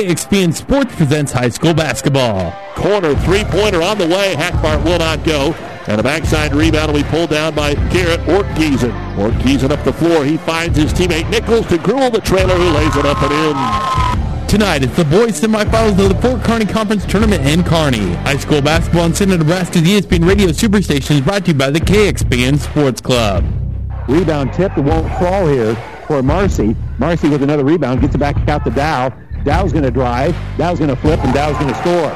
EXPN Sports presents high school basketball. Corner three-pointer on the way. Hackbart will not go. And a backside rebound will be pulled down by Garrett Ortgiesen. Ortgiesen up the floor. He finds his teammate Nichols to Gruel, the trailer, who lays it up and in. Tonight, it's the boys semifinals of the Fort Kearny Conference Tournament in Kearney. High school basketball in Central Nebraska's ESPN Radio Superstation is brought to you by the KXPN Sports Club. Rebound tip. It won't fall here for Marcy. Marcy with another rebound gets it back out to Dow. Dow's going to drive. Dow's going to flip, and Dow's going to score.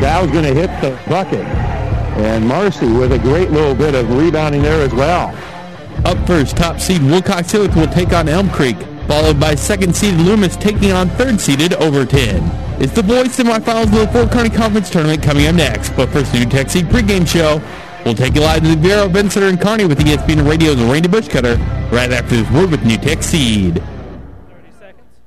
Dow's going to hit the bucket. And Marcy with a great little bit of rebounding there as well. Up first, top seed Wilcox Hildreth will take on Elm Creek, followed by second seeded Loomis taking on third seeded Overton. It's the boys semifinals of the Fort Kearny Conference Tournament coming up next. But first, NuTech Seed pregame show. We'll take you live to the Viaero Event Center in Kearney with ESPN Radio's Randy Bushcutter right after this word with NuTech Seed.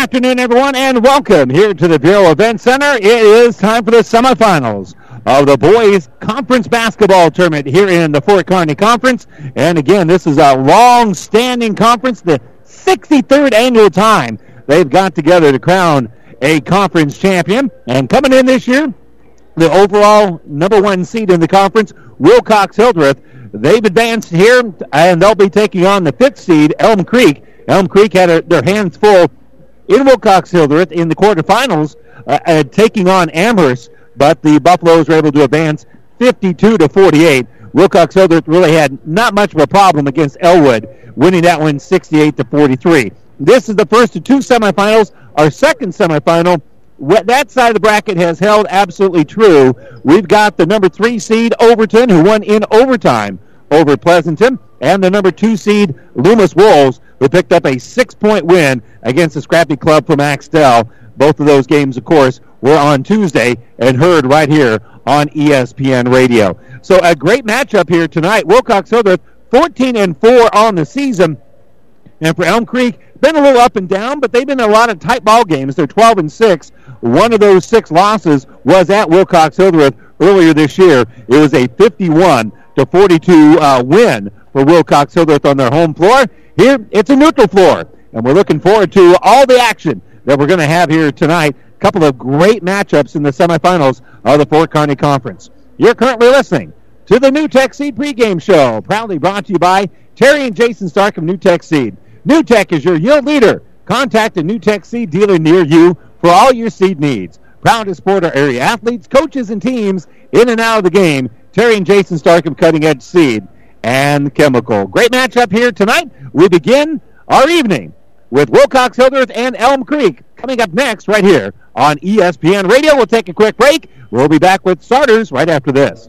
Afternoon, everyone, and welcome here to the Viaero Event Center. It is time for the semifinals of the boys conference basketball tournament here in the Fort Kearny Conference. And again, this is a long-standing conference, the 63rd annual time they've got together to crown a conference champion. And coming in this year, the overall number one seed in the conference, Wilcox Hildreth. They've advanced here, and they'll be taking on the fifth seed, Elm Creek. Elm Creek had a, their hands full in Wilcox Hildreth in the quarterfinals, uh, uh, taking on Amherst, but the Buffaloes were able to advance 52 to 48. Wilcox Hildreth really had not much of a problem against Elwood, winning that one 68 to 43. This is the first of two semifinals. Our second semifinal, that side of the bracket has held absolutely true. We've got the number three seed Overton, who won in overtime over Pleasanton, and the number two seed Loomis Wolves, who picked up a six-point win against the scrappy club from Axtell. Both of those games, of course, were on Tuesday and heard right here on ESPN Radio. So a great matchup here tonight. Wilcox Hildreth, 14 and 4 on the season. And for Elm Creek, been a little up and down, but they've been in a lot of tight ball games. They're 12 and 6. One of those six losses was at Wilcox Hildreth earlier this year. It was a 51 to 42 uh, win for Wilcox Hildreth on their home floor. Here, it's a neutral floor, and we're looking forward to all the action that we're going to have here tonight. A couple of great matchups in the semifinals of the Fort Kearny Conference. You're currently listening to the NuTech Seed pregame show, proudly brought to you by Terry and Jason Stark of NuTech Seed. NuTech is your yield leader. Contact a NuTech Seed dealer near you for all your seed needs. Proud to support our area athletes, coaches, and teams in and out of the game. Terry and Jason Stark of Cutting Edge Seed and Chemical. Great matchup here tonight. We begin our evening with Wilcox Hildreth and Elm Creek. Coming up next, right here on ESPN Radio. We'll take a quick break. We'll be back with starters right after this.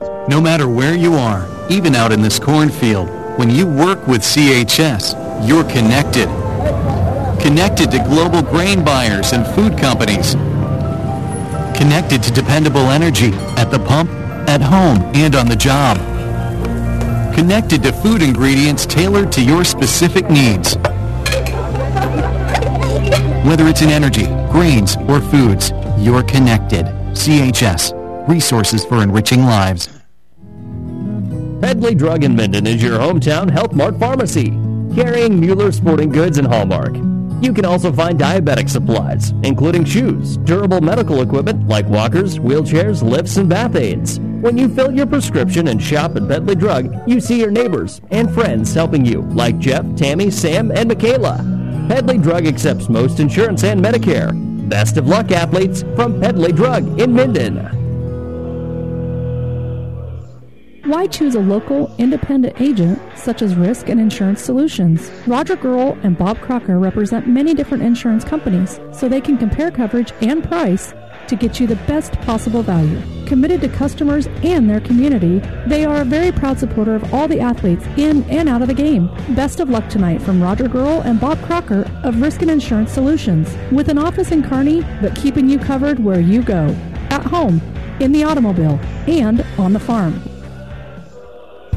No matter where you are, even out in this cornfield, when you work with CHS, you're connected. Connected to global grain buyers and food companies. Connected to dependable energy at the pump, at home, and on the job. Connected to food ingredients tailored to your specific needs. Whether it's in energy, grains, or foods, You're connected. CHS. Resources for enriching lives. Pedley Drug in Minden is your hometown Health Mart pharmacy, carrying Mueller sporting goods and Hallmark. You can also find diabetic supplies, including shoes, durable medical equipment like walkers, wheelchairs, lifts, and bath aids. When you fill your prescription and shop at Pedley Drug, you see your neighbors and friends helping you, like Jeff, Tammy, Sam, and Michaela. Pedley Drug accepts most insurance and Medicare. Best of luck, athletes, from Pedley Drug in Minden. Why choose a local, independent agent such as Risk and Insurance Solutions? Roger Girl and Bob Crocker represent many different insurance companies, so they can compare coverage and price to get you the best possible value. Committed to customers and their community, they are a very proud supporter of all the athletes in and out of the game. Best of luck tonight from Roger Girl and Bob Crocker of Risk and Insurance Solutions, with an office in Kearney, but keeping you covered where you go. At home, in the automobile, and on the farm.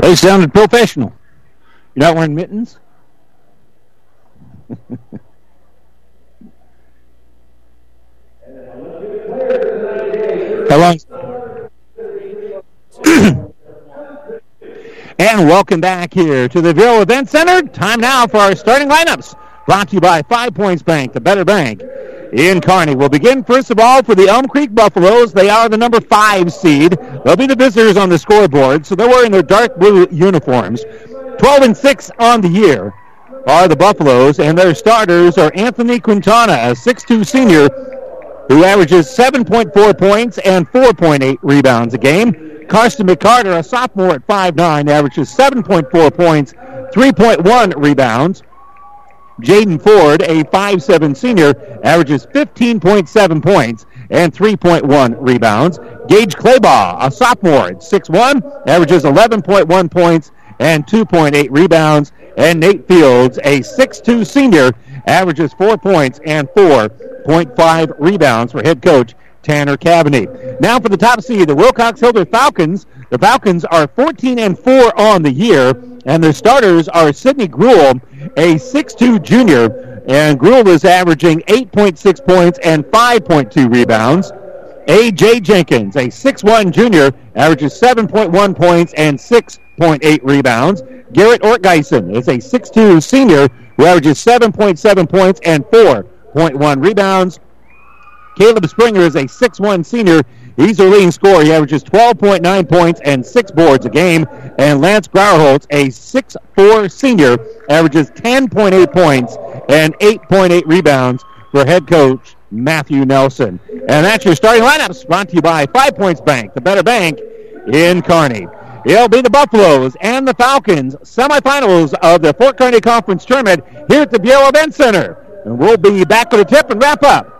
They sounded professional. You're not wearing mittens? Long? and welcome back here to the Viaero Event Center. Time now for our starting lineups. Brought to you by Five Points Bank, the better bank in Kearney. We'll begin first of all for the Elm Creek Buffaloes. They are the number five seed. They'll be the visitors on the scoreboard, so they're wearing their dark blue uniforms. 12 and 6 on the year are the Buffaloes, and their starters are Anthony Quintana, a 6'2 senior who averages 7.4 points and 4.8 rebounds a game. Carson McCarter, a sophomore at 5'9, averages 7.4 points, 3.1 rebounds. Jaden Ford, a 5'7 senior, averages 15.7 points and 3.1 rebounds. Gage Claybaugh, a sophomore at 6'1, averages 11.1 points and 2.8 rebounds. And Nate Fields, a 6'2 senior, averages 4 points and 4.5 rebounds for head coach Tanner Cavaney. Now for the top seed, the Wilcox Hildreth Falcons. The Falcons are 14 and 4 on the year, and their starters are Sidney Gruel, a 6'2 junior, and Gruel is averaging 8.6 points and 5.2 rebounds. A.J. Jenkins, a 6'1 junior, averages 7.1 points and 6.8 rebounds. Garrett Ortgiesen is a 6'2 senior who averages 7.7 points and 4.1 rebounds. Caleb Springer is a 6'1 senior. He's their leading scorer. He averages 12.9 points and six boards a game. And Lance Grauerholtz, a 6'4 senior, averages 10.8 points and 8.8 rebounds for head coach Matthew Nelson. And that's your starting lineups brought to you by Five Points Bank, the better bank in Kearney. It'll be the Buffaloes and the Falcons semifinals of the Fort Kearny Conference Tournament here at the Viaero Event Center. And we'll be back with a tip and wrap up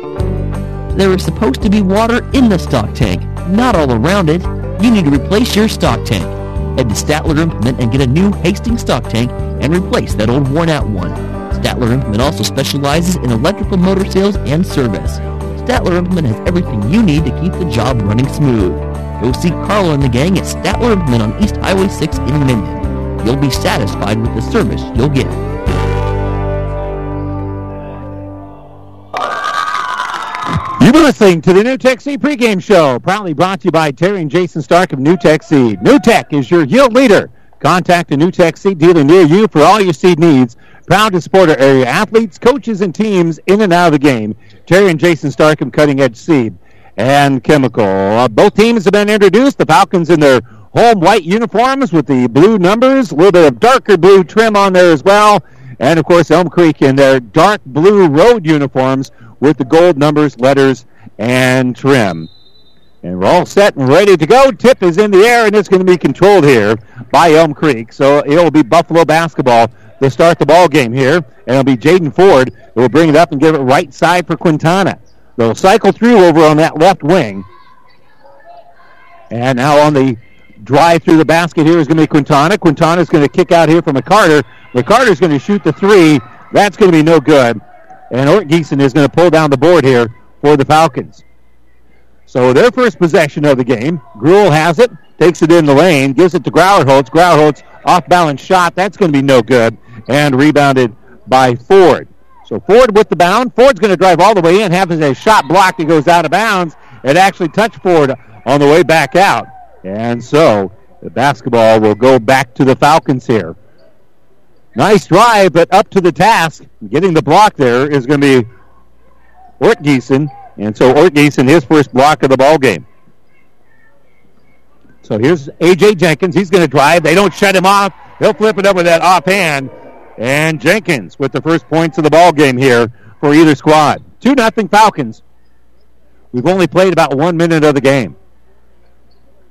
There is supposed to be water in the stock tank, not all around it. You need to replace your stock tank. Head to Statler Implement and get a new Hastings stock tank and replace that old worn out one. Statler Implement also specializes in electrical motor sales and service. Statler Implement has everything you need to keep the job running smooth. Go see Carl and the gang at Statler Implement on East Highway 6 in Minden. You'll be satisfied with the service you'll get. Been listening to the NuTech Seed pregame show, proudly brought to you by Terry and Jason Stark of NuTech Seed. NuTech is your yield leader. Contact a NuTech Seed dealer near you for all your seed needs. Proud to support our area athletes, coaches, and teams in and out of the game. Terry and Jason Stark of Cutting Edge Seed and Chemical. Uh, both teams have been introduced. The Falcons in their home white uniforms with the blue numbers, a little bit of darker blue trim on there as well. And of course, Elm Creek in their dark blue road uniforms with the gold numbers, letters, and trim. And we're all set and ready to go. Tip is in the air, and it's going to be controlled here by Elm Creek. So it'll be Buffalo basketball to start the ball game here. And it'll be Jaden Ford who will bring it up and give it right side for Quintana. They'll cycle through over on that left wing. And now on the drive through the basket here is going to be Quintana. Quintana is going to kick out here from McCarter. McCarter's going to shoot the three. That's going to be no good. And Ortgiesen is going to pull down the board here for the Falcons. So their first possession of the game, Gruel has it, takes it in the lane, gives it to Grauerholtz. Grauerholtz off balance shot. That's going to be no good. And rebounded by Ford. So Ford with the bound. Ford's going to drive all the way in, have a shot blocked. He goes out of bounds. It actually touched Ford on the way back out. And so the basketball will go back to the Falcons here. Nice drive, but up to the task. Getting the block there is going to be Ortgiesen. And so Ortgiesen, his first block of the ball game. So here's A.J. Jenkins. He's going to drive. They don't shut him off. He'll flip it up with that offhand. And Jenkins with the first points of the ball game here for either squad. 2 nothing Falcons. We've only played about one minute of the game.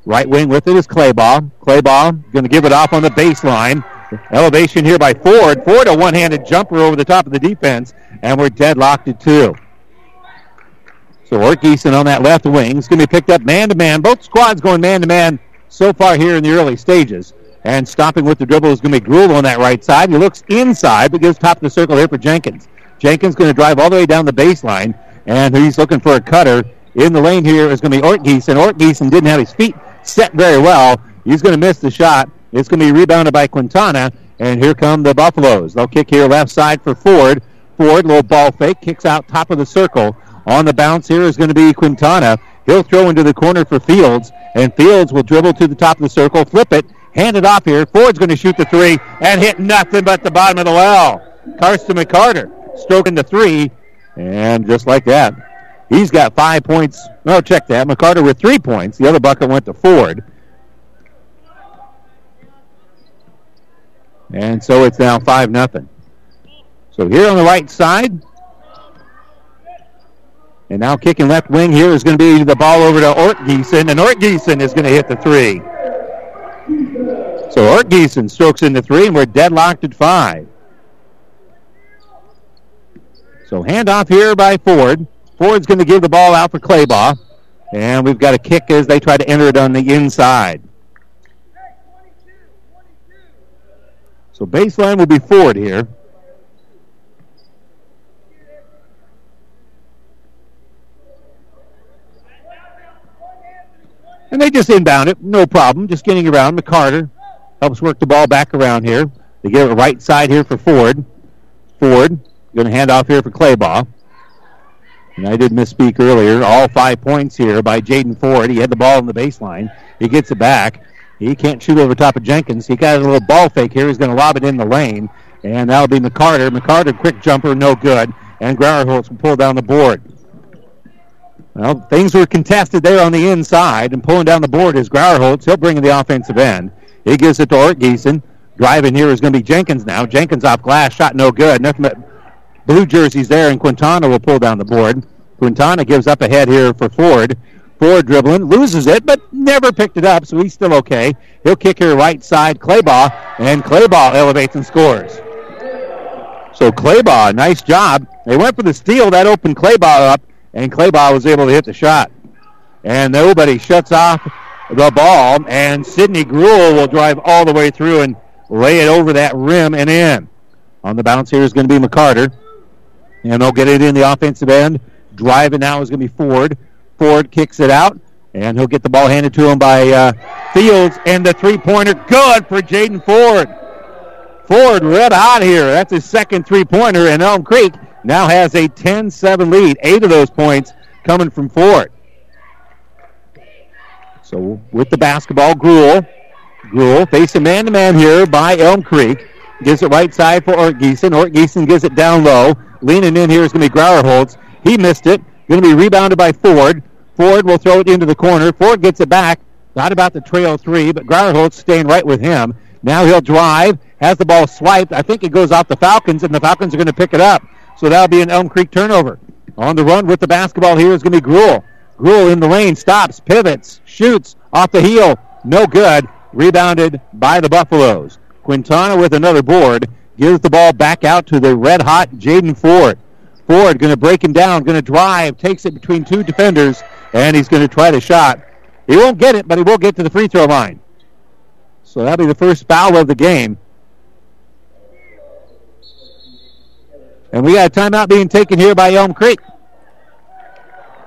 Right wing with it is Claybaugh. Claybaugh going to give it off on the baseline. Elevation here by Ford. Ford a one-handed jumper over the top of the defense, and we're deadlocked at two. So Ortgiesen on that left wing is going to be picked up man-to-man. Both squads going man-to-man so far here in the early stages. And stopping with the dribble is going to be Gruel on that right side. He looks inside, but gives top of the circle here for Jenkins. Jenkins going to drive all the way down the baseline, and he's looking for a cutter. In the lane here is going to be Ortgiesen. Ortgiesen didn't have his feet set very well. He's going to miss the shot. It's going to be rebounded by Quintana, and here come the Buffaloes. They'll kick here left side for Ford. Ford, little ball fake, kicks out top of the circle. On the bounce here is going to be Quintana. He'll throw into the corner for Fields, and Fields will dribble to the top of the circle, flip it, hand it off here. Ford's going to shoot the three and hit nothing but the bottom of the well. Carson McCarter stroking the three, and just like that, he's got five points. No, check that. McCarter with three points. The other bucket went to Ford. And so it's now 5 nothing. So here on the right side, and now kicking left wing here is going to be the ball over to Ortgiesen, and Ortgiesen is going to hit the three. So Ortgiesen strokes in the three, and we're deadlocked at five. So handoff here by Ford. Ford's going to give the ball out for Claybaugh, and we've got a kick as they try to enter it on the inside. So baseline will be Ford here. And they just inbound it, no problem. Just getting around. McCarter helps work the ball back around here. They get it right side here for Ford. Ford going to hand off here for Claybaugh. And I did misspeak earlier. All five points here by Jaden Ford. He had the ball on the baseline. He gets it back. He can't shoot over top of Jenkins. He got a little ball fake here. He's going to lob it in the lane. And that'll be McCarter. McCarter, quick jumper, no good. And Grauerholtz will pull down the board. Well, things were contested there on the inside, and pulling down the board is Grauerholtz. He'll bring in the offensive end. He gives it to Ortgiesen. Driving here is going to be Jenkins now. Jenkins off glass, shot no good. Nothing but blue jerseys there, and Quintana will pull down the board. Quintana gives up ahead here for Ford. Ford dribbling, loses it, but never picked it up, so he's still okay. He'll kick here right side, Claybaugh, and Claybaugh elevates and scores. So Claybaugh, nice job. They went for the steal. That opened Claybaugh up, and Claybaugh was able to hit the shot. And nobody shuts off the ball, and Sidney Gruel will drive all the way through and lay it over that rim and in. On the bounce here is going to be McCarter. And they'll get it in the offensive end. Driving now is going to be Ford. Ford kicks it out, and he'll get the ball handed to him by uh, Fields. And the three pointer, good for Jaden Ford. Ford red hot here. That's his second three pointer, and Elm Creek now has a 10 7 lead. Eight of those points coming from Ford. So with the basketball, Gruel. Gruel facing man to man here by Elm Creek. Gives it right side for Ortgiesen. Ort Geeson gives it down low. Leaning in here is going to be Grauerholtz. He missed it. Going to be rebounded by Ford. Ford will throw it into the corner. Ford gets it back. Not about the trail three, but Grauerholtz staying right with him. Now he'll drive. Has the ball swiped. I think it goes off the Falcons, and the Falcons are going to pick it up. So that'll be an Elm Creek turnover. On the run with the basketball here is going to be Gruel. Gruel in the lane, stops, pivots, shoots off the heel. No good. Rebounded by the Buffaloes. Quintana with another board gives the ball back out to the red hot Jaden Ford. Ford going to break him down, going to drive, takes it between two defenders, and he's going to try the shot. He won't get it, but he will get to the free throw line. So that'll be the first foul of the game. And we got a timeout being taken here by Elm Creek.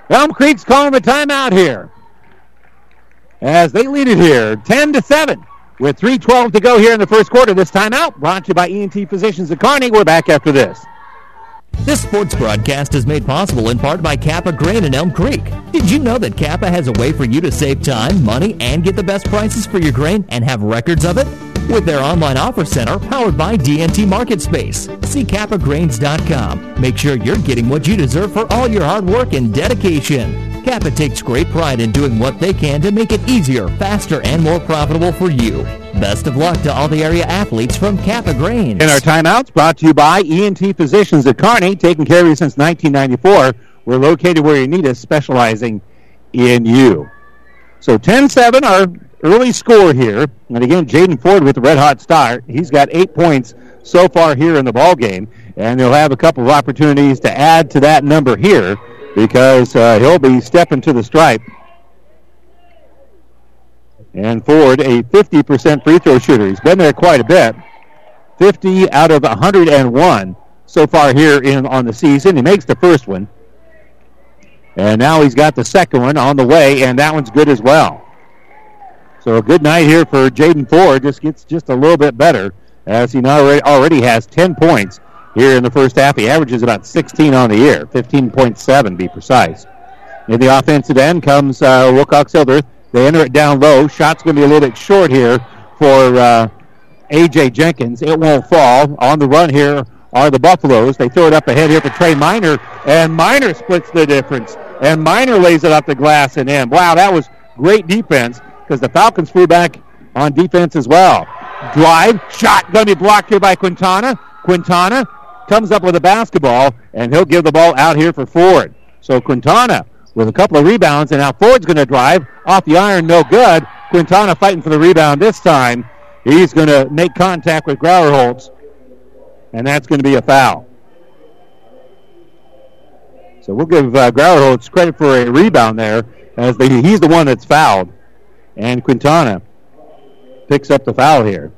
Elm Creek's calling a timeout here. As they lead it here, 10 to 7, with 3.12 to go here in the first quarter. This timeout brought to you by ENT Physicians at Kearney. We're back after this. This sports broadcast is made possible in part by Kappa Grain in Elm Creek. Did you know that Kappa has a way for you to save time, money, and get the best prices for your grain and have records of it? With their online offer center powered by DNT Market Space. See kappagrains.com. Make sure you're getting what you deserve for all your hard work and dedication. Kappa takes great pride in doing what they can to make it easier, faster, and more profitable for you. Best of luck to all the area athletes from Kappa Grains. In our timeouts, brought to you by ENT Physicians at Kearney, taking care of you since 1994. We're located where you need us, specializing in you. So 10-7, our early score here. And again, Jaden Ford with the red hot start. He's got eight points so far here in the ball game, and he'll have a couple of opportunities to add to that number here because uh, he'll be stepping to the stripe. And Ford, a 50% free throw shooter. He's been there quite a bit. 50 out of 101 so far here in on the season. He makes the first one. And now he's got the second one on the way, and that one's good as well. So a good night here for Jaden Ford. Just gets just a little bit better as he now already, has 10 points here in the first half. He averages about 16 on the year, 15.7 be precise. In the offensive end comes uh, Wilcox Hildreth. They enter it down low. Shot's going to be a little bit short here for uh, A.J. Jenkins. It won't fall. On the run here are the Buffaloes. They throw it up ahead here for Trey Miner, and Miner splits the difference. And Miner lays it off the glass and in. Wow, that was great defense because the Falcons flew back on defense as well. Drive, shot, going to be blocked here by Quintana. Quintana comes up with a basketball, and he'll give the ball out here for Ford. So Quintana with a couple of rebounds, and now Ford's going to drive off the iron, no good. Quintana fighting for the rebound this time. He's going to make contact with Grauerholtz, and that's going to be a foul. So we'll give uh, Grauerholtz credit for a rebound there, as the, he's the one that's fouled, and Quintana picks up the foul here.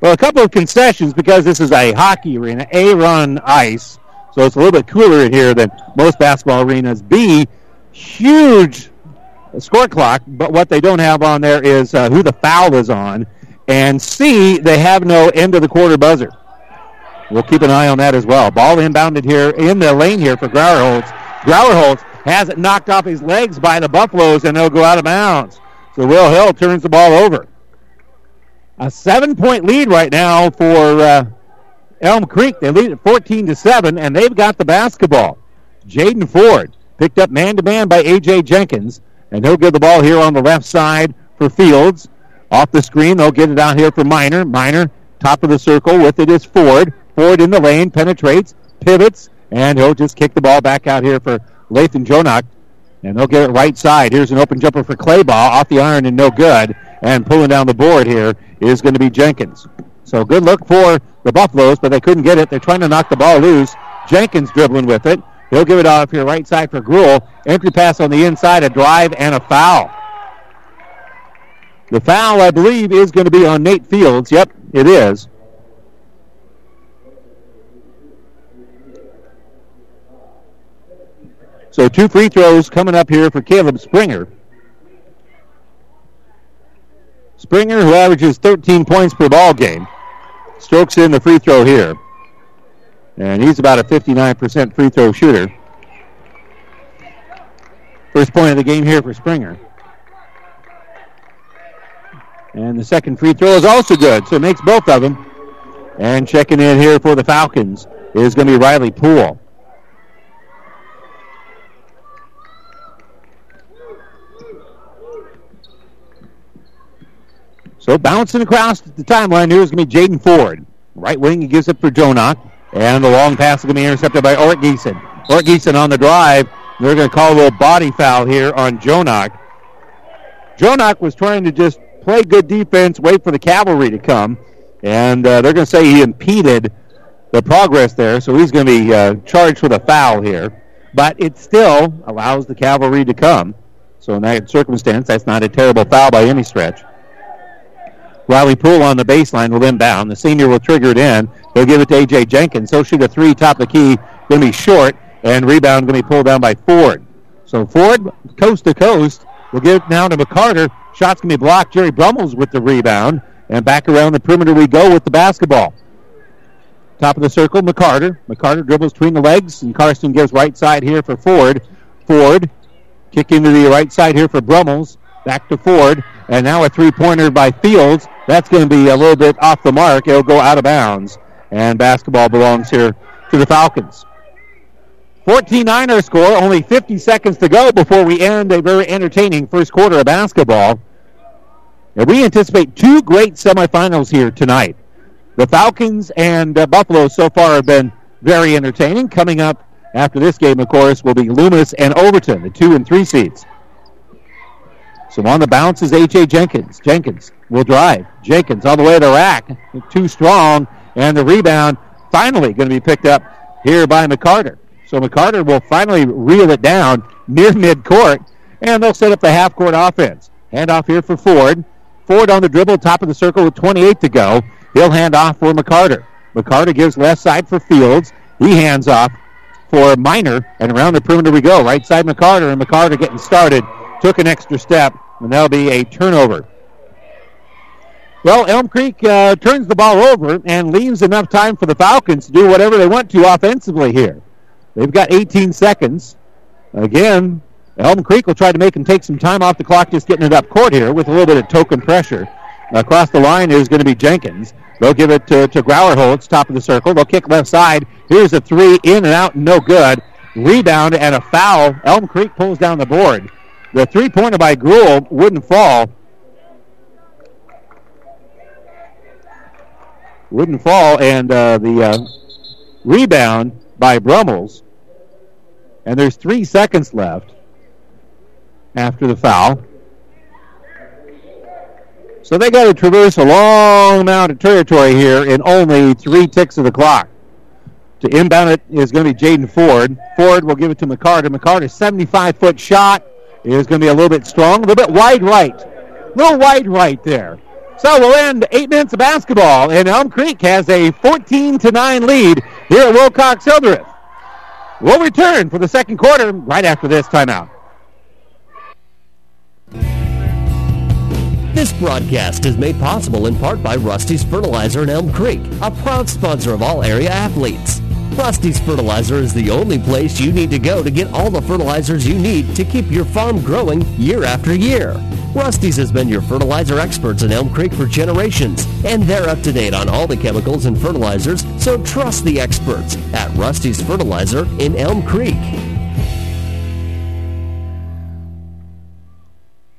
Well, a couple of concessions because this is a hockey arena. A, run ice, so it's a little bit cooler in here than most basketball arenas. B, huge score clock, but what they don't have on there is uh, who the foul is on. And C, they have no end of the quarter buzzer. We'll keep an eye on that as well. Ball inbounded here in the lane here for Grauerholtz. Grauerholtz has it knocked off his legs by the Buffaloes, and they'll go out of bounds. So Will Hill turns the ball over. A seven-point lead right now for uh, Elm Creek. They lead at 14 to seven, and they've got the basketball. Jaden Ford picked up man-to-man by A.J. Jenkins, and he'll give the ball here on the left side for Fields. Off the screen, they'll get it out here for Miner. Miner, top of the circle, with it is Ford. Ford in the lane, penetrates, pivots, and he'll just kick the ball back out here for Lathan Jonak. And they'll get it right side. Here's an open jumper for Claybaugh, off the iron and no good. And pulling down the board here is going to be Jenkins. So good look for the Buffaloes, but they couldn't get it. They're trying to knock the ball loose. Jenkins dribbling with it. He'll give it off here right side for Gruel. Entry pass on the inside, a drive, and a foul. The foul, I believe, is going to be on Nate Fields. Yep, it is. So two free throws coming up here for Caleb Springer. Springer, who averages 13 points per ball game, strokes in the free throw here. And he's about a 59% free throw shooter. First point of the game here for Springer. And the second free throw is also good, so it makes both of them. And checking in here for the Falcons is going to be Riley Poole. So bouncing across the timeline here is going to be Jaden Ford. Right wing, he gives it for Jonak. And the long pass is going to be intercepted by Ortgiesen. Ort Geeson on the drive. They're going to call a little body foul here on Jonak. Jonak was trying to just play good defense, wait for the cavalry to come. And uh, they're going to say he impeded the progress there, so he's going to be uh, charged with a foul here. But it still allows the cavalry to come. So in that circumstance, that's not a terrible foul by any stretch. Riley Poole on the baseline will inbound. The senior will trigger it in. He'll give it to A.J. Jenkins. He'll shoot a three, top of the key. Going to be short, and rebound going to be pulled down by Ford. So Ford, coast to coast, will give it now to McCarter. Shot's going to be blocked. Jerry Brummels with the rebound. And back around the perimeter we go with the basketball. Top of the circle, McCarter. McCarter dribbles between the legs, and Carson gives right side here for Ford. Ford kicking to the right side here for Brummels. Back to Ford. And now a three-pointer by Fields. That's going to be a little bit off the mark. It'll go out of bounds. And basketball belongs here to the Falcons. 14-9 our score. Only 50 seconds to go before we end a very entertaining first quarter of basketball. And we anticipate two great semifinals here tonight. The Falcons and uh, Buffalo so far have been very entertaining. Coming up after this game, of course, will be Loomis and Overton, the two and three seeds. So on the bounce is A.J. Jenkins. Jenkins will drive. Jenkins all the way to the rack. Too strong. And the rebound finally going to be picked up here by McCarter. So McCarter will finally reel it down near midcourt. And they'll set up the half court offense. Hand off here for Ford. Ford on the dribble, top of the circle with 28 to go. He'll hand off for McCarter. McCarter gives left side for Fields. He hands off for Miner. And around the perimeter we go. Right side McCarter. And McCarter getting started. Took an extra step and that'll be a turnover. Well, Elm Creek uh, turns the ball over and leaves enough time for the Falcons to do whatever they want to offensively here. They've got 18 seconds. Again, Elm Creek will try to make them take some time off the clock just getting it up court here with a little bit of token pressure. Across the line is going to be Jenkins. They'll give it to, to Grauerholtz, top of the circle. They'll kick left side. Here's a three, in and out, no good. Rebound and a foul. Elm Creek pulls down the board. The three-pointer by Gruel wouldn't fall. Wouldn't fall, and uh, the uh, rebound by Brummels. And there's three seconds left after the foul. So they got to traverse a long amount of territory here in only three ticks of the clock. To inbound it is going to be Jaden Ford. Ford will give it to McCarter. McCarter, 75-foot shot is going to be a little bit strong, a little bit wide right. A little wide right there. So we'll end eight minutes of basketball, and Elm Creek has a 14 to 9 lead here at Wilcox Hildreth. We'll return for the second quarter right after this timeout. This broadcast is made possible in part by Rusty's Fertilizer in Elm Creek, a proud sponsor of all area athletes. Rusty's Fertilizer is the only place you need to go to get all the fertilizers you need to keep your farm growing year after year. Rusty's has been your fertilizer experts in Elm Creek for generations, and they're up to date on all the chemicals and fertilizers, so trust the experts at Rusty's Fertilizer in Elm Creek.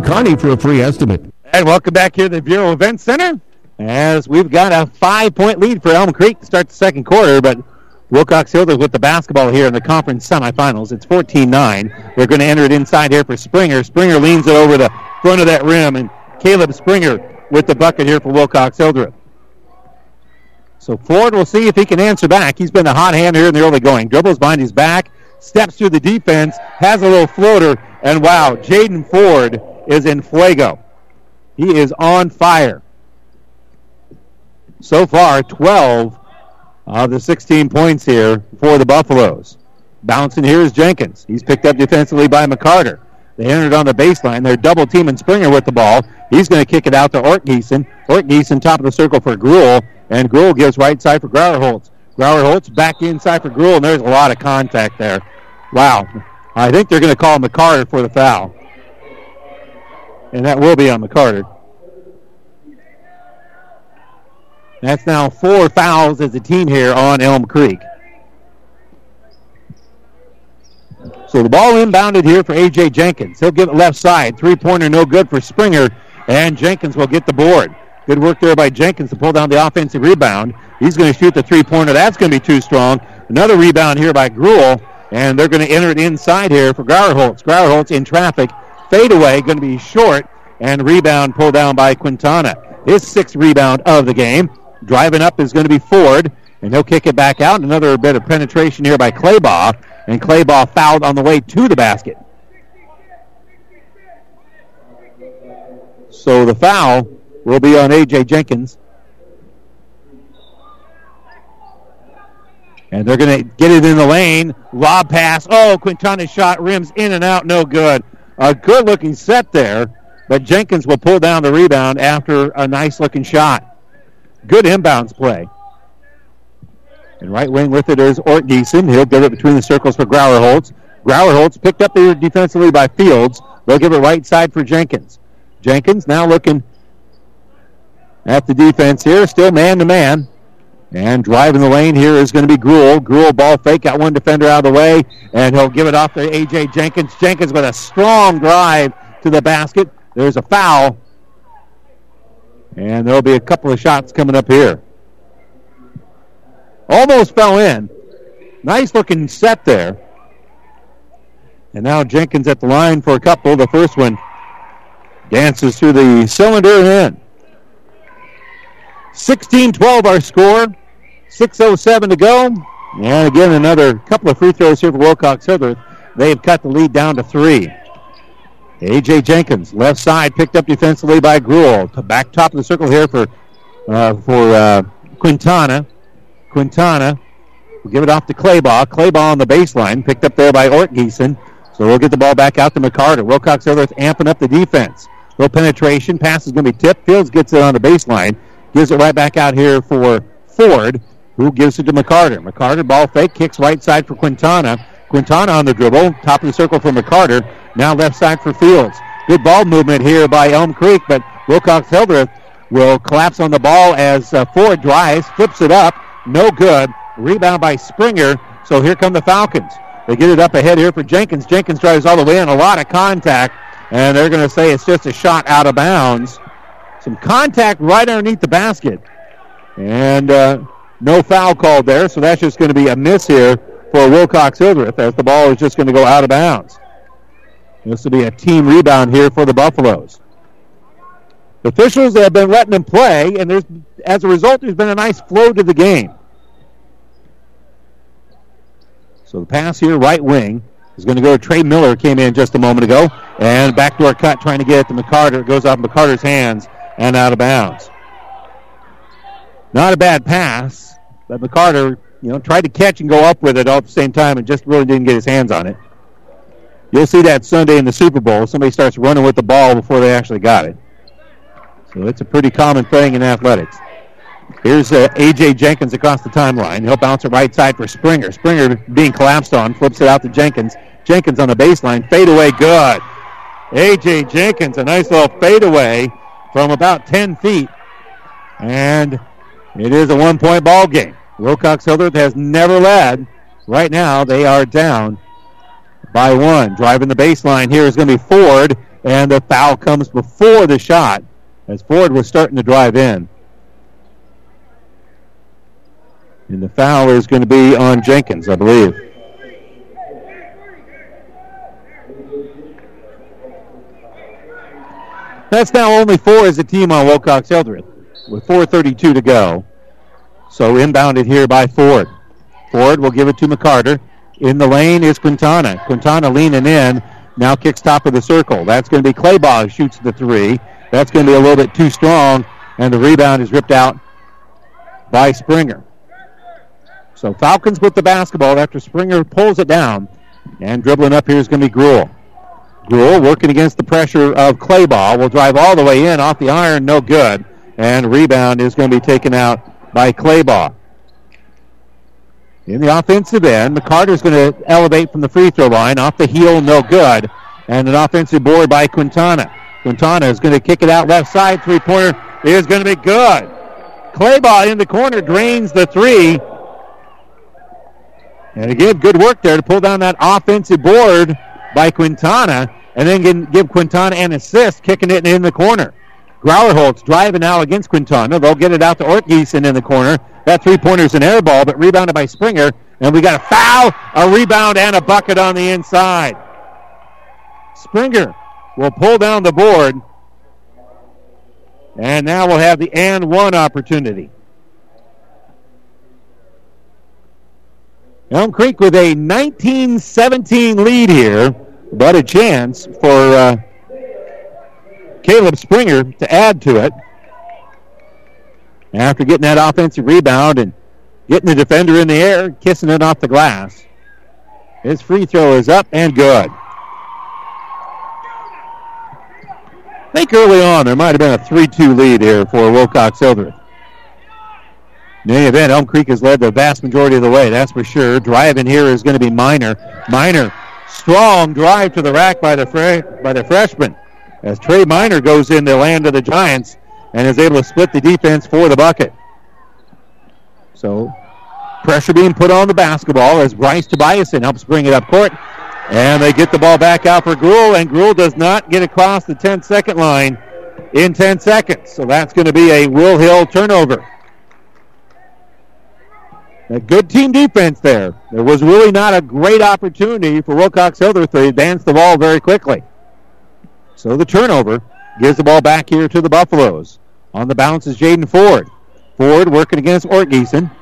Kearney for a free estimate. And welcome back here to the Viaero Event Center as we've got a five-point lead for Elm Creek to start the second quarter, but Wilcox Hildreth with the basketball here in the conference semifinals. It's 14-9. They're going to enter it inside here for Springer. Springer leans it over the front of that rim, and Caleb Springer with the bucket here for Wilcox Hildreth. So Ford will see if he can answer back. He's been a hot hand here in the early going. Dribbles behind his back, steps through the defense, has a little floater, and wow, Jaden Ford is in fuego. He is on fire. So far, 12 of the 16 points here for the Buffaloes. Bouncing here is Jenkins. He's picked up defensively by McCarter. They entered on the baseline. They're double teaming Springer with the ball. He's going to kick it out to Ortgiesen. Ortgiesen top of the circle for Gruel, and Gruel gives right side for Grauerholtz. Grauerholtz back inside for Gruel, and there's a lot of contact there. Wow. I think they're going to call McCarter for the foul. And that will be on McCarter. That's now four fouls as a team here on Elm Creek. So the ball inbounded here for A.J. Jenkins. He'll give it left side. Three-pointer no good for Springer, and Jenkins will get the board. Good work there by Jenkins to pull down the offensive rebound. He's going to shoot the three-pointer. That's going to be too strong. Another rebound here by Gruel, and they're going to enter it inside here for Grauerholtz. Grauerholtz in traffic. Fadeaway going to be short, and rebound pulled down by Quintana. His sixth rebound of the game. Driving up is going to be Ford, and he'll kick it back out. Another bit of penetration here by Claybaugh, and Claybaugh fouled on the way to the basket. So the foul will be on A.J. Jenkins. And they're going to get it in the lane. Lob pass. Oh, Quintana's shot rims in and out. No good. A good looking set there, but Jenkins will pull down the rebound after a nice looking shot. Good inbounds play. And right wing with it is Ortgiesen. He'll give it between the circles for Grauerholtz. Grauerholtz picked up there defensively by Fields. They'll give it right side for Jenkins. Jenkins now looking at the defense here, still man to man. And driving the lane here is going to be Gruel. Gruel ball fake, got one defender out of the way, and he'll give it off to A.J. Jenkins. Jenkins with a strong drive to the basket. There's a foul. And there'll be a couple of shots coming up here. Almost fell in. Nice looking set there. And now Jenkins at the line for a couple. The first one dances through the cylinder and in. 16-12 our score. 6.07 to go. And again, another couple of free throws here for Wilcox Hildreth. They have cut the lead down to three. A.J. Jenkins, left side, picked up defensively by Gruel. Back top of the circle here for uh, for uh, Quintana. Quintana will give it off to Claybaugh. Claybaugh on the baseline, picked up there by Ortgiesen. So we'll get the ball back out to McCarter. Wilcox Hildreth amping up the defense. Little penetration. Pass is going to be tipped. Fields gets it on the baseline. Gives it right back out here for Ford, who gives it to McCarter. McCarter, ball fake, kicks right side for Quintana. Quintana on the dribble. Top of the circle for McCarter. Now left side for Fields. Good ball movement here by Elm Creek, but Wilcox Hildreth will collapse on the ball as uh, Ford drives, flips it up. No good. Rebound by Springer. So here come the Falcons. They get it up ahead here for Jenkins. Jenkins drives all the way in. A lot of contact. And they're going to say it's just a shot out of bounds. Some contact right underneath the basket. And uh, no foul called there. So that's just going to be a miss here for Wilcox Hildreth as the ball is just going to go out of bounds. This will be a team rebound here for the Buffaloes. The officials have been letting them play, and there's as a result, there's been a nice flow to the game. So the pass here, right wing, is going to go to Trey Miller, came in just a moment ago, and backdoor cut trying to get it to McCarter. It goes off McCarter's hands and out of bounds. Not a bad pass, but McCarter, you know, tried to catch and go up with it all at the same time and just really didn't get his hands on it. You'll see that Sunday in the Super Bowl. Somebody starts running with the ball before they actually got it. So it's a pretty common thing in athletics. Here's uh, A.J. Jenkins across the timeline. He'll bounce it right side for Springer. Springer being collapsed on, flips it out to Jenkins. Jenkins on the baseline. Fade away, good. A.J. Jenkins, a nice little fadeaway from about 10 feet. And it is a one point ball game. Wilcox Hildreth has never led. Right now, they are down by one. Driving the baseline here is going to be Ford, and the foul comes before the shot as Ford was starting to drive in. And the foul is going to be on Jenkins, I believe. That's now only four as a team on Wilcox Hildreth with 4.32 to go. So inbounded here by Ford. Ford will give it to McCarter. In the lane is Quintana. Quintana leaning in. Now kicks top of the circle. That's going to be Claybaugh shoots the three. That's going to be a little bit too strong, and the rebound is ripped out by Springer. So Falcons with the basketball after Springer pulls it down. And dribbling up here is going to be Gruhl. Gruhl working against the pressure of Claybaugh. Will drive all the way in off the iron, no good. And rebound is going to be taken out by Claybaugh. In the offensive end, McCarter is going to elevate from the free throw line. Off the heel, no good. And an offensive board by Quintana. Quintana is going to kick it out left side. Three pointer is going to be good. Claybaugh in the corner drains the three. And again, good work there to pull down that offensive board by Quintana. And then give Quintana an assist, kicking it in the corner. Grauerholtz driving now against Quintana. They'll get it out to Ortgiesen in the corner. That three pointer is an air ball, but rebounded by Springer. And we got a foul, a rebound, and a bucket on the inside. Springer will pull down the board. And now we'll have the and one opportunity. Elm Creek with a 19-17 lead here, but a chance for uh, Caleb Springer to add to it. After getting that offensive rebound and getting the defender in the air, kissing it off the glass. His free throw is up and good. I think early on there might have been a 3-2 lead here for Wilcox Hildreth. In any event, Elm Creek has led the vast majority of the way, that's for sure. Driving here is going to be Miner. Miner, strong drive to the rack by the fre- by the freshman. As Trey Miner goes in the land of the Giants and is able to split the defense for the bucket. So pressure being put on the basketball as Bryce Tobiasen helps bring it up court. And they get the ball back out for Gruhl, and Gruhl does not get across the 10 second line in 10 seconds. So that's going to be a Will Hill turnover. A good team defense there. There was really not a great opportunity for Wilcox Hildreth to advance the ball very quickly. So the turnover gives the ball back here to the Buffaloes. On the bounce is Jaden Ford. Ford working against Ortgiesen.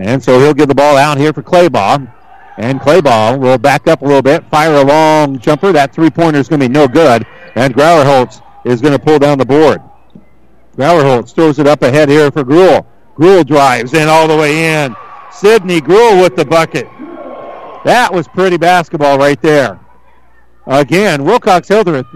And so he'll give the ball out here for Claybaugh. And Claybaugh will back up a little bit, fire a long jumper. That three-pointer is going to be no good. And Grauerholtz is going to pull down the board. Grauerholtz throws it up ahead here for Gruhl. Gruhl drives in all the way in. Sidney Gruhl with the bucket. That was pretty basketball right there. Again, Wilcox Hildreth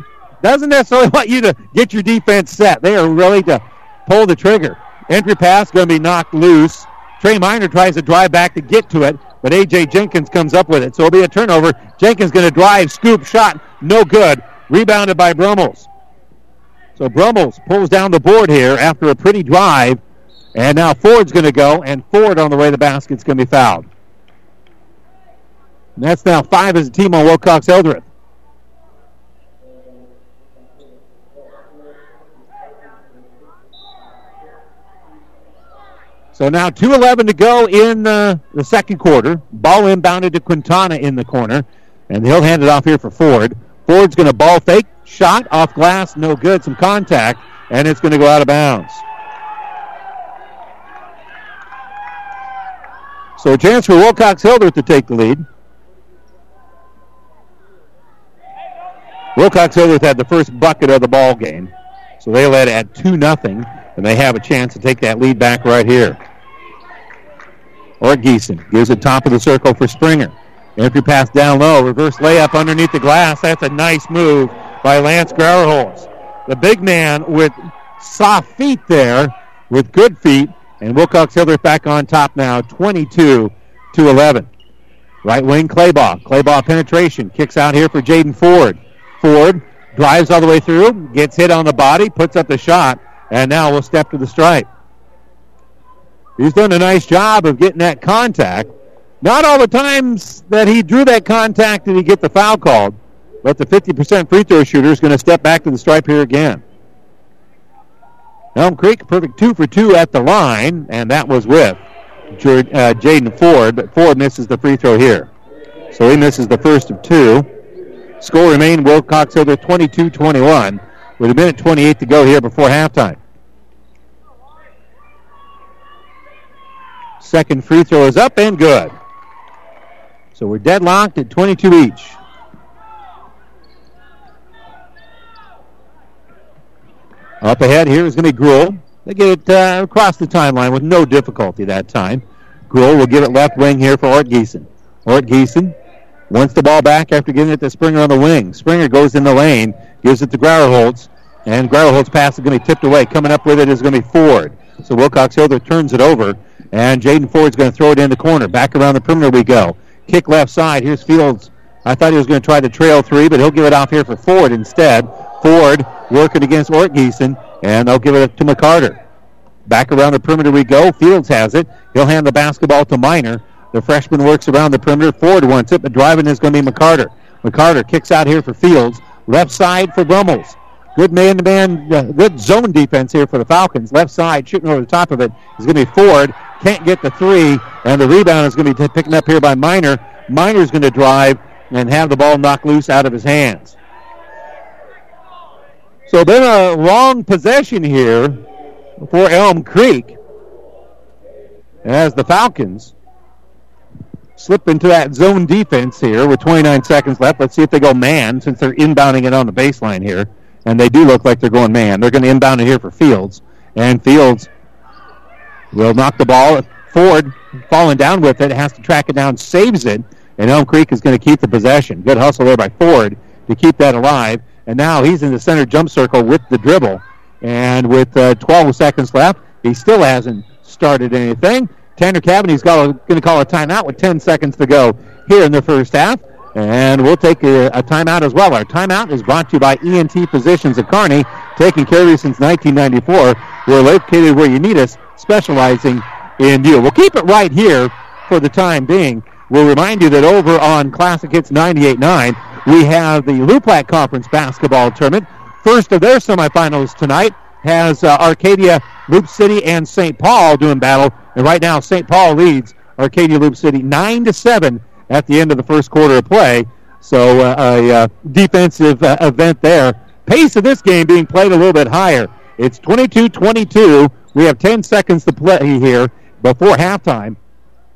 doesn't necessarily want you to get your defense set. They are ready to pull the trigger. Entry pass going to be knocked loose. Trey Miner tries to drive back to get to it, but A.J. Jenkins comes up with it. So it'll be a turnover. Jenkins going to drive, scoop, shot, no good. Rebounded by Brummels. So Brummels pulls down the board here after a pretty drive. And now Ford's going to go, and Ford on the way to the basket's going to be fouled. And that's now five as a team on Wilcox Hildreth. So now 2.11 to go in uh, the second quarter. Ball inbounded to Quintana in the corner, and he'll hand it off here for Ford. Ford's going to ball fake, shot off glass, no good, some contact, and it's going to go out of bounds. So a chance for Wilcox Hildreth to take the lead. Wilcox Hildreth had the first bucket of the ball game, so they led at 2 nothing, and they have a chance to take that lead back right here. Ortgiesen gives it top of the circle for Springer. Entry pass down low, reverse layup underneath the glass. That's a nice move by Lance Grauerholtz. The big man with soft feet there, with good feet, And Wilcox Hildreth back on top now, 22 to 11. Right wing Claybaugh. Claybaugh penetration. Kicks out here for Jaden Ford. Ford drives all the way through, gets hit on the body, puts up the shot, and now will step to the stripe. He's done a nice job of getting that contact. Not all the times that he drew that contact did he get the foul called, but the 50% free throw shooter is going to step back to the stripe here again. Elm Creek, perfect two for two at the line, and that was with uh, Jaden Ford, but Ford misses the free throw here. So he misses the first of two. Score remained Wilcox Hildreth 22-21 with a minute 28 to go here before halftime. Second free throw is up and good. So we're deadlocked at 22 each. Up ahead here is going to be Gruhl. They get it uh, across the timeline with no difficulty that time. Gruhl will give it left wing here for Ortgiesen. Ort Geeson wants the ball back after giving it to Springer on the wing. Springer goes in the lane, gives it to Grauerholtz, and Grauerholtz pass is going to be tipped away. Coming up with it is going to be Ford. So Wilcox Hildreth turns it over, and Jaden Ford's going to throw it in the corner. Back around the perimeter we go. Kick left side. Here's Fields. I thought he was going to try the trail three, but he'll give it off here for Ford instead. Ford working against Ort and they'll give it to McCarter. Back around the perimeter we go. Fields has it. He'll hand the basketball to Miner. The freshman works around the perimeter. Ford wants it, but driving is going to be McCarter. McCarter kicks out here for Fields. Left side for Brummels. Good man-to-man, uh, good zone defense here for the Falcons. Left side, shooting over the top of it is going to be Ford. Can't get the three, and the rebound is going to be picking up here by Miner. Miner's going to drive and have the ball knocked loose out of his hands. So been a long possession here for Elm Creek as the Falcons slip into that zone defense here with 29 seconds left. Let's see if they go man since they're inbounding it on the baseline here. And they do look like they're going man. They're going to inbound it here for Fields. And Fields will knock the ball. Ford falling down with it, has to track it down, saves it, and Elm Creek is going to keep the possession. Good hustle there by Ford to keep that alive. And now he's in the center jump circle with the dribble. And with uh, 12 seconds left, he still hasn't started anything. Tanner Cavaney's going to call a timeout with 10 seconds to go here in the first half. And we'll take a, a, timeout as well. Our timeout is brought to you by ENT Physicians at Kearney, taking care of you since 1994. We're located where you need us, specializing in you. We'll keep it right here for the time being. We'll remind you that over on Classic Hits 98.9, we have the LUPLAC Conference basketball tournament. First of their semifinals tonight has uh, Arcadia, Loop City, and St. Paul doing battle. And right now, St. Paul leads Arcadia Loop City 9 to 7 at the end of the first quarter of play. So uh, a uh, defensive uh, event there. Pace of this game being played a little bit higher. It's 22-22. We have 10 seconds to play here before halftime.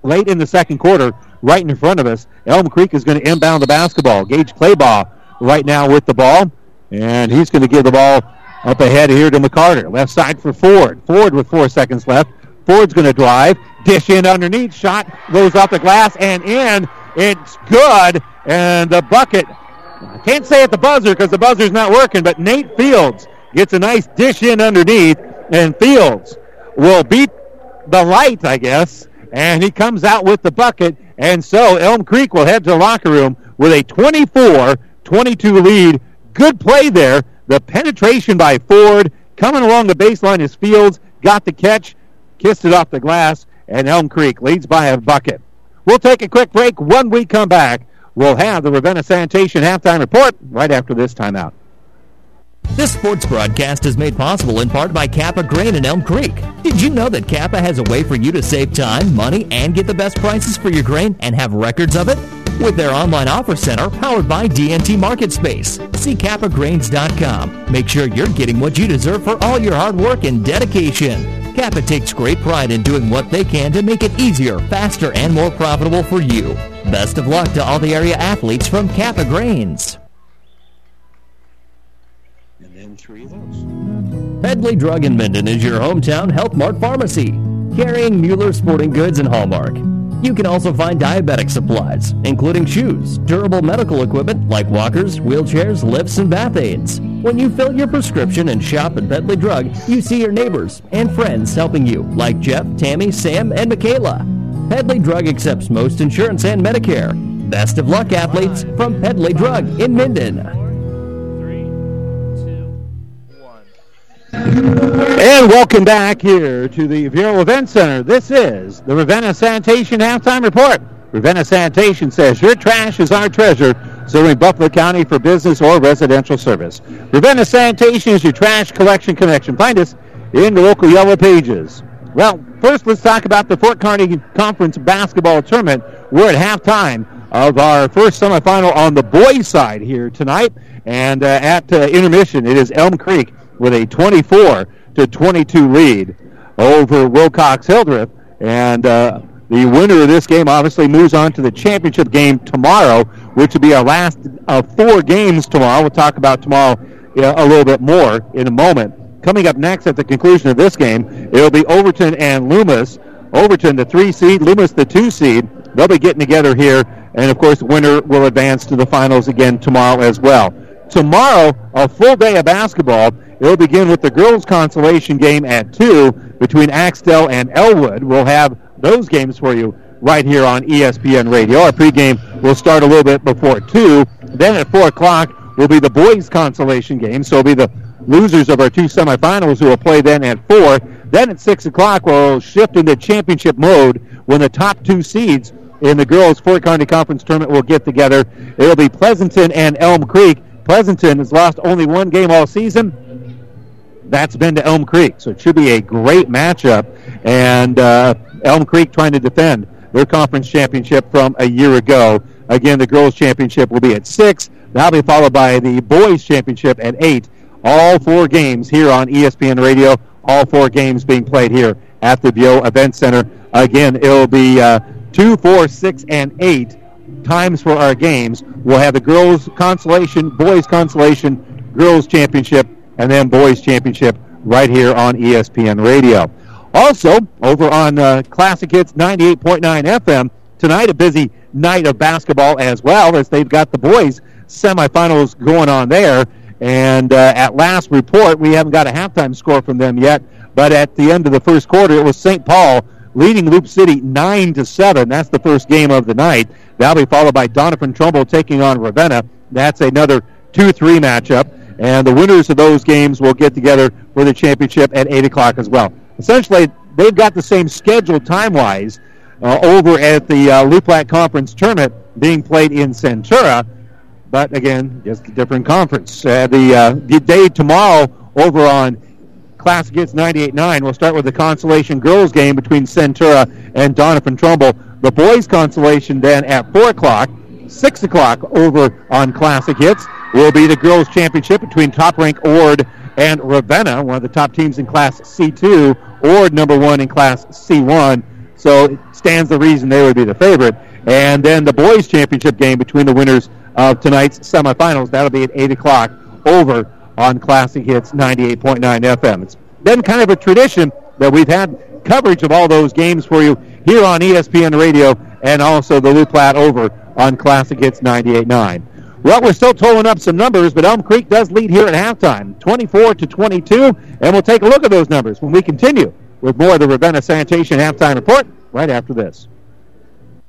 Late in the second quarter, right in front of us, Elm Creek is going to inbound the basketball. Gage Claybaugh right now with the ball, and he's going to give the ball up ahead here to McCarter. Left side for Ford. Ford with four seconds left. Ford's going to drive. Dish in underneath. Shot goes off the glass and in. It's good. And the bucket. I can't say at the buzzer because the buzzer's not working, but Nate Fields gets a nice dish in underneath. And Fields will beat the light, I guess. And he comes out with the bucket. And so Elm Creek will head to the locker room with a 24 22 lead. Good play there. The penetration by Ford coming along the baseline is Fields. Got the catch kissed it off the glass, and Elm Creek leads by a bucket. We'll take a quick break. When we come back, we'll have the Ravenna Sanitation halftime report right after this timeout. This sports broadcast is made possible in part by Kappa Grain in Elm Creek. Did you know that Kappa has a way for you to save time, money, and get the best prices for your grain and have records of it? With their online offer center powered by DNT Market Space. See kappagrains.com. Make sure you're getting what you deserve for all your hard work and dedication. Kappa takes great pride in doing what they can to make it easier, faster, and more profitable for you. Best of luck to all the area athletes from Kappa Grains. And then three of those. Hedley Drug in Minden is your hometown Health Mart pharmacy, carrying Mueller Sporting Goods and Hallmark. You can also find diabetic supplies, including shoes, durable medical equipment like walkers, wheelchairs, lifts, and bath aids When you fill your prescription and shop at Pedley Drug, you see your neighbors and friends helping you, like Jeff, Tammy, Sam, and Michaela. Pedley Drug accepts most insurance and Medicare. Best of luck, athletes, from Pedley Drug in Minden. And welcome back here to the Viaero Event Center. This is the Ravenna Sanitation Halftime Report. Ravenna Sanitation says your trash is our treasure, serving Buffalo County for business or residential service. Ravenna Sanitation is your trash collection connection. Find us in the local yellow pages. Well, first let's talk about the Fort Kearny Conference basketball tournament. We're at halftime of our first semifinal on the boys' side here tonight, and uh, at uh, intermission, it is Elm Creek with a 24 to 22 lead over Wilcox Hildreth. And uh, the winner of this game obviously moves on to the championship game tomorrow, which will be our last of four games tomorrow. We'll talk about tomorrow a little bit more in a moment. Coming up next at the conclusion of this game, it'll be Overton and Loomis. Overton, the three seed, Loomis, the two seed. They'll be getting together here, and of course, winner will advance to the finals again tomorrow as well. Tomorrow, a full day of basketball. It'll begin with the girls' consolation game at 2 between Axtell and Elwood. We'll have those games for you right here on ESPN Radio. Our pregame will start a little bit before 2. Then at 4 o'clock will be the boys' consolation game. So it'll be the losers of our two semifinals who will play then at 4. Then at 6 o'clock, we'll shift into championship mode when the top two seeds in the girls' Fort Kearny Conference tournament will get together. It'll be Pleasanton and Elm Creek. Pleasanton has lost only one game all season. That's been to Elm Creek, so it should be a great matchup. And uh, Elm Creek trying to defend their conference championship from a year ago. Again, the girls' championship will be at six. That'll be followed by the boys' championship at eight. All four games here on ESPN Radio. All four games being played here at the Viaero Event Center. Again, it'll be uh, two, four, six, and eight times for our games. We'll have the girls consolation, boys consolation, girls championship, and then boys championship right here on ESPN Radio. Also, over on uh, Classic Hits 98.9 FM, tonight a busy night of basketball as well as they've got the boys semifinals going on there. And uh, at last report, we haven't got a halftime score from them yet, but at the end of the first quarter, it was St. Paul leading Loop City 9 to 7. That's the first game of the night. That'll be followed by Doniphan Trumbull taking on Ravenna. That's another 2 3 matchup. And the winners of those games will get together for the championship at 8 o'clock as well. Essentially, they've got the same schedule time wise uh, over at the uh, Luplat Conference tournament being played in Centura. But again, just a different conference. Uh, the, uh, the day tomorrow over on Classic Hits 98.9. We'll start with the consolation girls game between Centura and Doniphan Trumbull. The boys consolation then at 4 o'clock. 6 o'clock over on Classic Hits will be the girls championship between top rank Ord and Ravenna, one of the top teams in Class C2. Ord number one in Class C1. So it stands the reason they would be the favorite. And then the boys championship game between the winners of tonight's semifinals. That'll be at 8 o'clock over on Classic Hits 98.9 FM. It's been kind of a tradition that we've had coverage of all those games for you here on ESPN Radio and also the Luplat over on Classic Hits 98.9. Well, we're still tolling up some numbers, but Elm Creek does lead here at halftime, 24 to 22, and we'll take a look at those numbers when we continue with more of the Ravenna Sanitation halftime report right after this.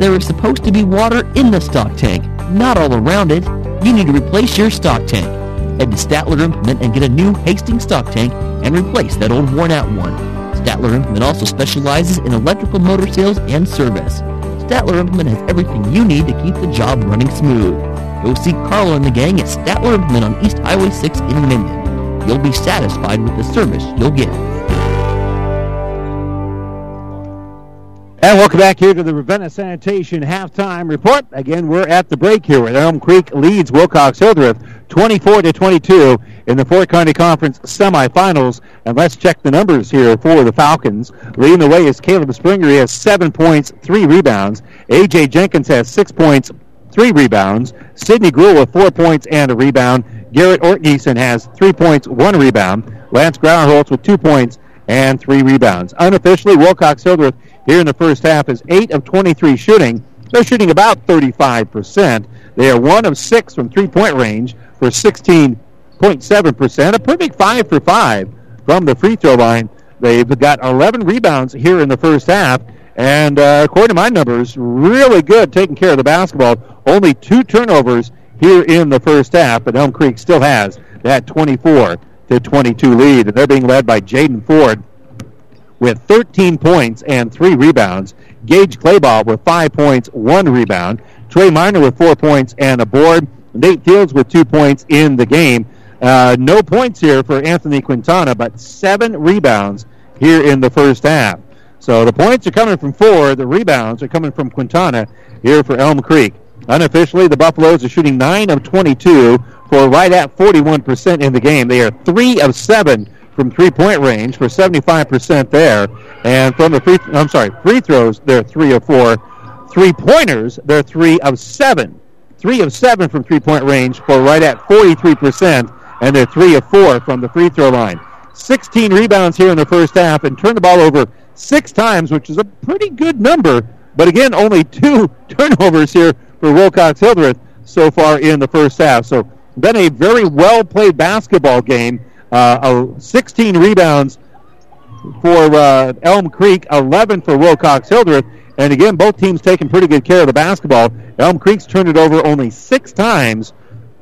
There was supposed to be water in the stock tank, not all around it. you need to replace your stock tank. Head to Statler Implement and get a new Hastings stock tank and replace that old worn out one. Statler Implement also specializes in electrical motor sales and service. Statler Implement has everything you need to keep the job running smooth. Go see Carlo and the gang at Statler Implement on East Highway 6 in Minden. You'll be satisfied with the service you'll get. And welcome back here to the Ravenna Sanitation halftime report. Again, we're at the break here where Elm Creek leads Wilcox Hildreth 24 to 22 in the Fort Kearny Conference semifinals. And let's check the numbers here for the Falcons. Leading the way is Caleb Springer. He has seven points, three rebounds. AJ Jenkins has six points, three rebounds. Sidney Gruhl with four points and a rebound. Garrett Ortgiesen has three points, one rebound. Lance Grauerholtz with two points and three rebounds. Unofficially, Wilcox Hildreth here in the first half is 8 of 23 shooting. They're shooting about 35%. They are 1 of 6 from three point range for 16.7%. A perfect 5 for 5 from the free throw line. They've got 11 rebounds here in the first half. And uh, according to my numbers, really good taking care of the basketball. Only two turnovers here in the first half, but Elm Creek still has that 24 to 22 lead. And they're being led by Jaden Ford with 13 points and three rebounds. Gage Claybaugh with five points, one rebound. Trey Miner with four points and a board. Nate Fields with two points in the game. Uh, no points here for Anthony Quintana, but seven rebounds here in the first half. So the points are coming from four. The rebounds are coming from Quintana here for Elm Creek. Unofficially, the Buffaloes are shooting 9 of 22 for right at 41% in the game. They are 3 of 7 from three-point range for 75% there. And from the free, I'm sorry, free throws, they're 3 of 4. Three-pointers, they're 3 of 7. 3 of 7 from three-point range for right at 43%. And they're 3 of 4 from the free throw line. 16 rebounds here in the first half and turned the ball over six times, which is a pretty good number. But again, only two turnovers here for Wilcox Hildreth so far in the first half. So been a very well played basketball game. Uh, 16 rebounds for uh, Elm Creek, 11 for Wilcox Hildreth. And again, both teams taking pretty good care of the basketball. Elm Creek's turned it over only six times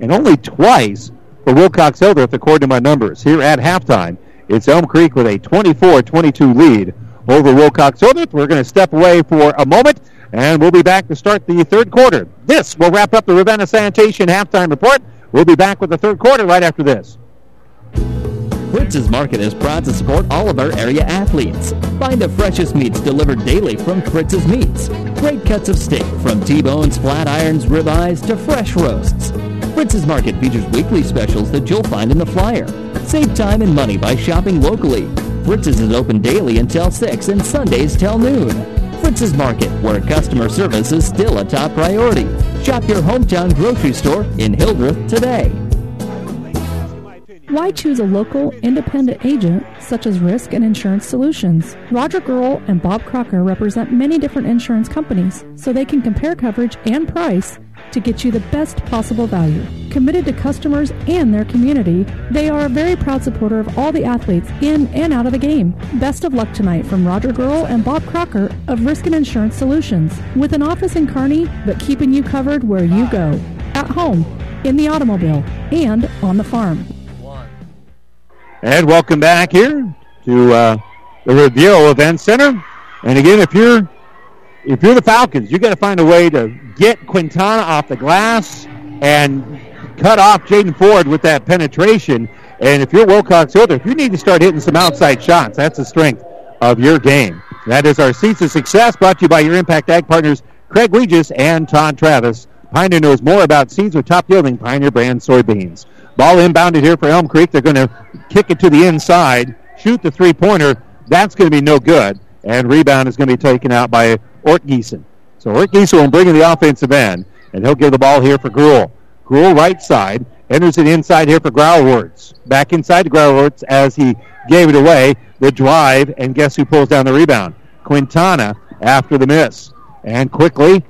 and only twice for Wilcox Hildreth, according to my numbers. Here at halftime, it's Elm Creek with a 24-22 lead over Wilcox Hildreth. We're going to step away for a moment, and we'll be back to start the third quarter. This will wrap up the Ravenna Sanitation halftime report. We'll be back with the third quarter right after this. Fritz's Market is proud to support all of our area athletes. Find the freshest meats delivered daily from Fritz's Meats. Great cuts of steak from T-bones, flat irons, ribeyes to fresh roasts. Fritz's Market features weekly specials that you'll find in the flyer. Save time and money by shopping locally. Fritz's is open daily until 6 and Sundays till noon. Fritz's Market, where customer service is still a top priority. Shop your hometown grocery store in Hildreth today. Why choose a local, independent agent such as Risk and Insurance Solutions? Roger Girl and Bob Crocker represent many different insurance companies, so they can compare coverage and price to get you the best possible value. Committed to customers and their community, they are a very proud supporter of all the athletes in and out of the game. Best of luck tonight from Roger Girl and Bob Crocker of Risk and Insurance Solutions, with an office in Kearney, but keeping you covered where you go. At home, in the automobile, and on the farm. And welcome back here to uh, the Viaero Event Center. And again, if you're if you're the Falcons, you got to find a way to get Quintana off the glass and cut off Jaden Ford with that penetration. And if you're Wilcox Hildreth, you need to start hitting some outside shots. That's the strength of your game. That is our Seeds of Success brought to you by your Impact Ag partners, Craig Regis and Todd Travis. Pioneer knows more about seeds with top yielding Pioneer brand soybeans. Ball inbounded here for Elm Creek. They're going to kick it to the inside, shoot the three pointer. That's going to be no good. And rebound is going to be taken out by Ortgiesen. So Ortgiesen will bring in the offensive end, and he'll give the ball here for Gruhl. Gruhl right side, enters it inside here for Grauerholtz. Back inside to Grauerholtz as he gave it away. The drive, and guess who pulls down the rebound? Quintana after the miss. And quickly,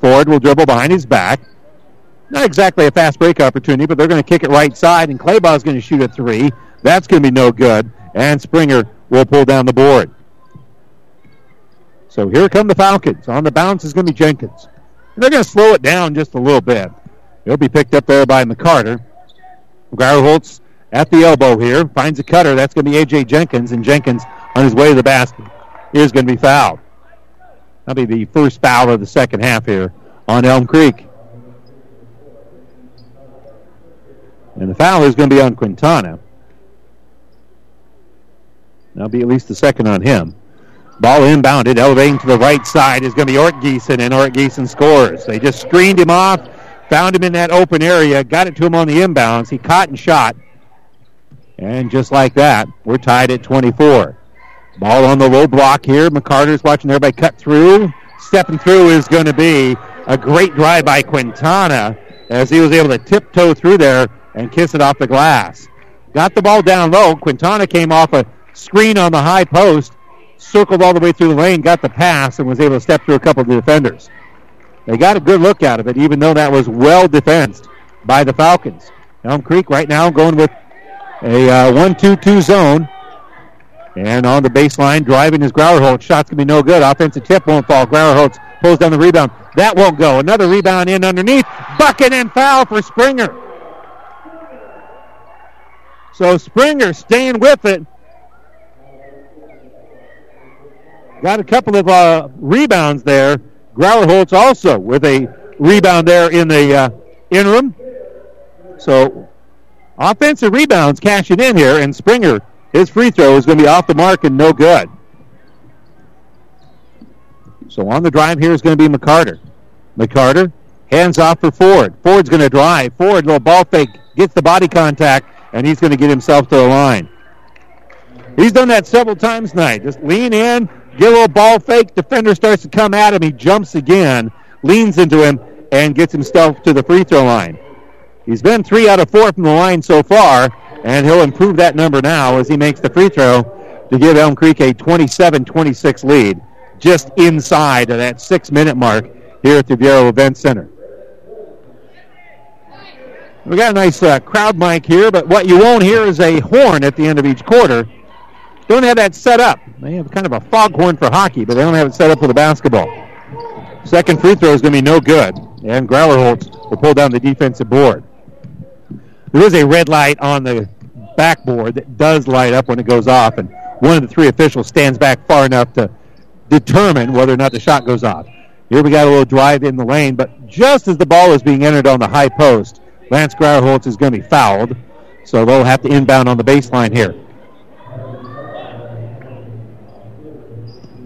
Ford will dribble behind his back. Not exactly a fast break opportunity, but they're going to kick it right side, and Claybaugh is going to shoot a three. That's going to be no good, and Springer will pull down the board. So here come the Falcons. On the bounce is going to be Jenkins. They're going to slow it down just a little bit. He'll be picked up there by McCarter. Grauerholtz at the elbow here. Finds a cutter. That's going to be A.J. Jenkins, and Jenkins on his way to the basket is going to be fouled. That'll be the first foul of the second half here on Elm Creek. And the foul is going to be on Quintana. That'll be at least the second on him. Ball inbounded, elevating to the right side is going to be Ortgiesen, and Ortgiesen scores. They just screened him off, found him in that open area, got it to him on the inbounds. He caught and shot. And just like that, we're tied at 24. Ball on the low block here. McCarter's watching everybody cut through. Stepping through is going to be a great drive by Quintana as he was able to tiptoe through there and kiss it off the glass. Got the ball down low. Quintana came off a screen on the high post, circled all the way through the lane, got the pass, and was able to step through a couple of the defenders. They got a good look out of it, even though that was well defensed by the Falcons. Elm Creek right now going with a uh, 1 2 2 zone. And on the baseline, driving is Grauerholtz. Shot's going to be no good. Offensive tip won't fall. Grauerholtz pulls down the rebound. That won't go. Another rebound in underneath. Bucket and foul for Springer. So Springer staying with it. Got a couple of uh, rebounds there. Grauerholtz also with a rebound there in the uh, interim. So offensive rebounds cashing in here, and Springer, his free throw is going to be off the mark and no good. So on the drive here is going to be McCarter. McCarter hands off for Ford. Ford's going to drive. Ford, little ball fake, gets the body contact, and he's going to get himself to the line. He's done that several times tonight. Just lean in, get a little ball fake. Defender starts to come at him. He jumps again, leans into him, and gets himself to the free throw line. He's been three out of four from the line so far, and he'll improve that number now as he makes the free throw to give Elm Creek a 27-26 lead, just inside of that six-minute mark here at the Viaero Event Center. We got a nice uh, crowd mic here, but what you won't hear is a horn at the end of each quarter. Don't have that set up. They have kind of a foghorn for hockey, but they don't have it set up for the basketball. Second free throw is going to be no good, and Grauerholtz will pull down the defensive board. There is a red light on the backboard that does light up when it goes off, and one of the three officials stands back far enough to determine whether or not the shot goes off. Here we got a little drive in the lane, but just as the ball is being entered on the high post, Lance Grauerholtz is going to be fouled, so they'll have to inbound on the baseline here.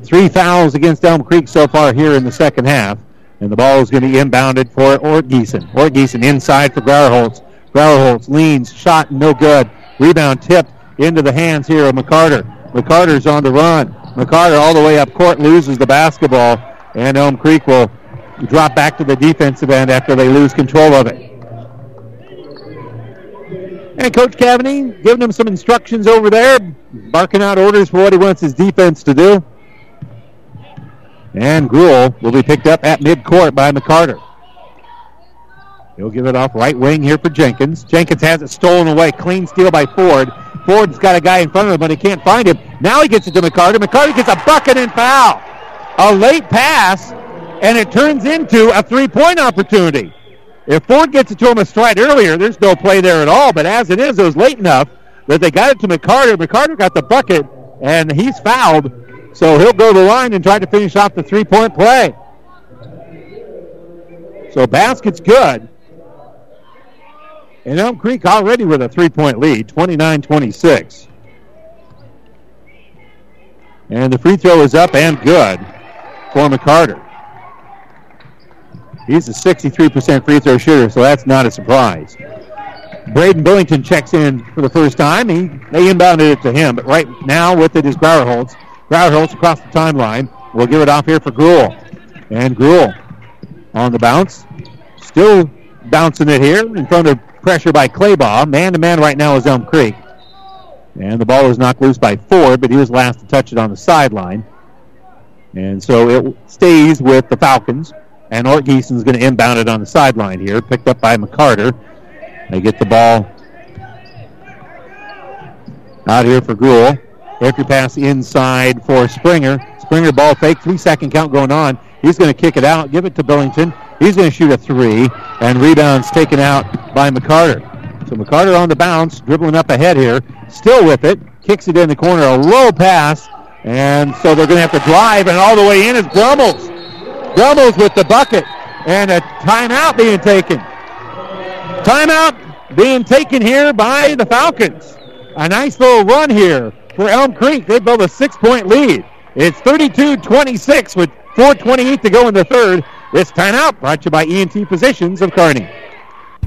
Three fouls against Elm Creek so far here in the second half, and the ball is going to be inbounded for Ortgiesen. Ort Geeson inside for Grauerholtz. Grauerholtz leans, shot, no good. Rebound tipped into the hands here of McCarter. McCarter's on the run. McCarter all the way up court loses the basketball, and Elm Creek will drop back to the defensive end after they lose control of it. And Coach Cavany giving him some instructions over there, barking out orders for what he wants his defense to do. And Gruhl will be picked up at midcourt by McCarter. He'll give it off right wing here for Jenkins. Jenkins has it stolen away. Clean steal by Ford. Ford's got a guy in front of him, but he can't find him. Now he gets it to McCarter. McCarter gets a bucket and foul. A late pass, and it turns into a three-point opportunity. If Ford gets it to him a stride earlier, there's no play there at all. But as it is, it was late enough that they got it to McCarter. McCarter got the bucket, and he's fouled. So he'll go to the line and try to finish off the three-point play. So basket's good. And Elm Creek already with a three-point lead, 29-26. And the free throw is up and good for McCarter. He's a 63% free throw shooter, so that's not a surprise. Braden Billington checks in for the first time. He they inbounded it to him, but right now with it is Grauerholtz. Grauerholtz across the timeline. We'll give it off here for Gruhl. And Gruhl on the bounce. Still bouncing it here in front of pressure by Claybaugh. Man to man right now is Elm Creek. And the ball was knocked loose by Ford, but he was last to touch it on the sideline. And so it stays with the Falcons. And Ortgiesen's going to inbound it on the sideline here, picked up by McCarter. They get the ball out here for Gruhl. Entry pass inside for Springer. Springer ball fake, three second count going on. He's going to kick it out, give it to Billington. He's going to shoot a three, and rebounds taken out by McCarter. So McCarter on the bounce, dribbling up ahead here, still with it, kicks it in the corner, a low pass, and so they're going to have to drive, and all the way in is Brummels. Brummels with the bucket, and a timeout being taken. Timeout being taken here by the Falcons. A nice little run here for Elm Creek. They build a six-point lead. It's 32-26 with 4.28 to go in the third. This timeout brought to you by ENT Physicians of Kearney.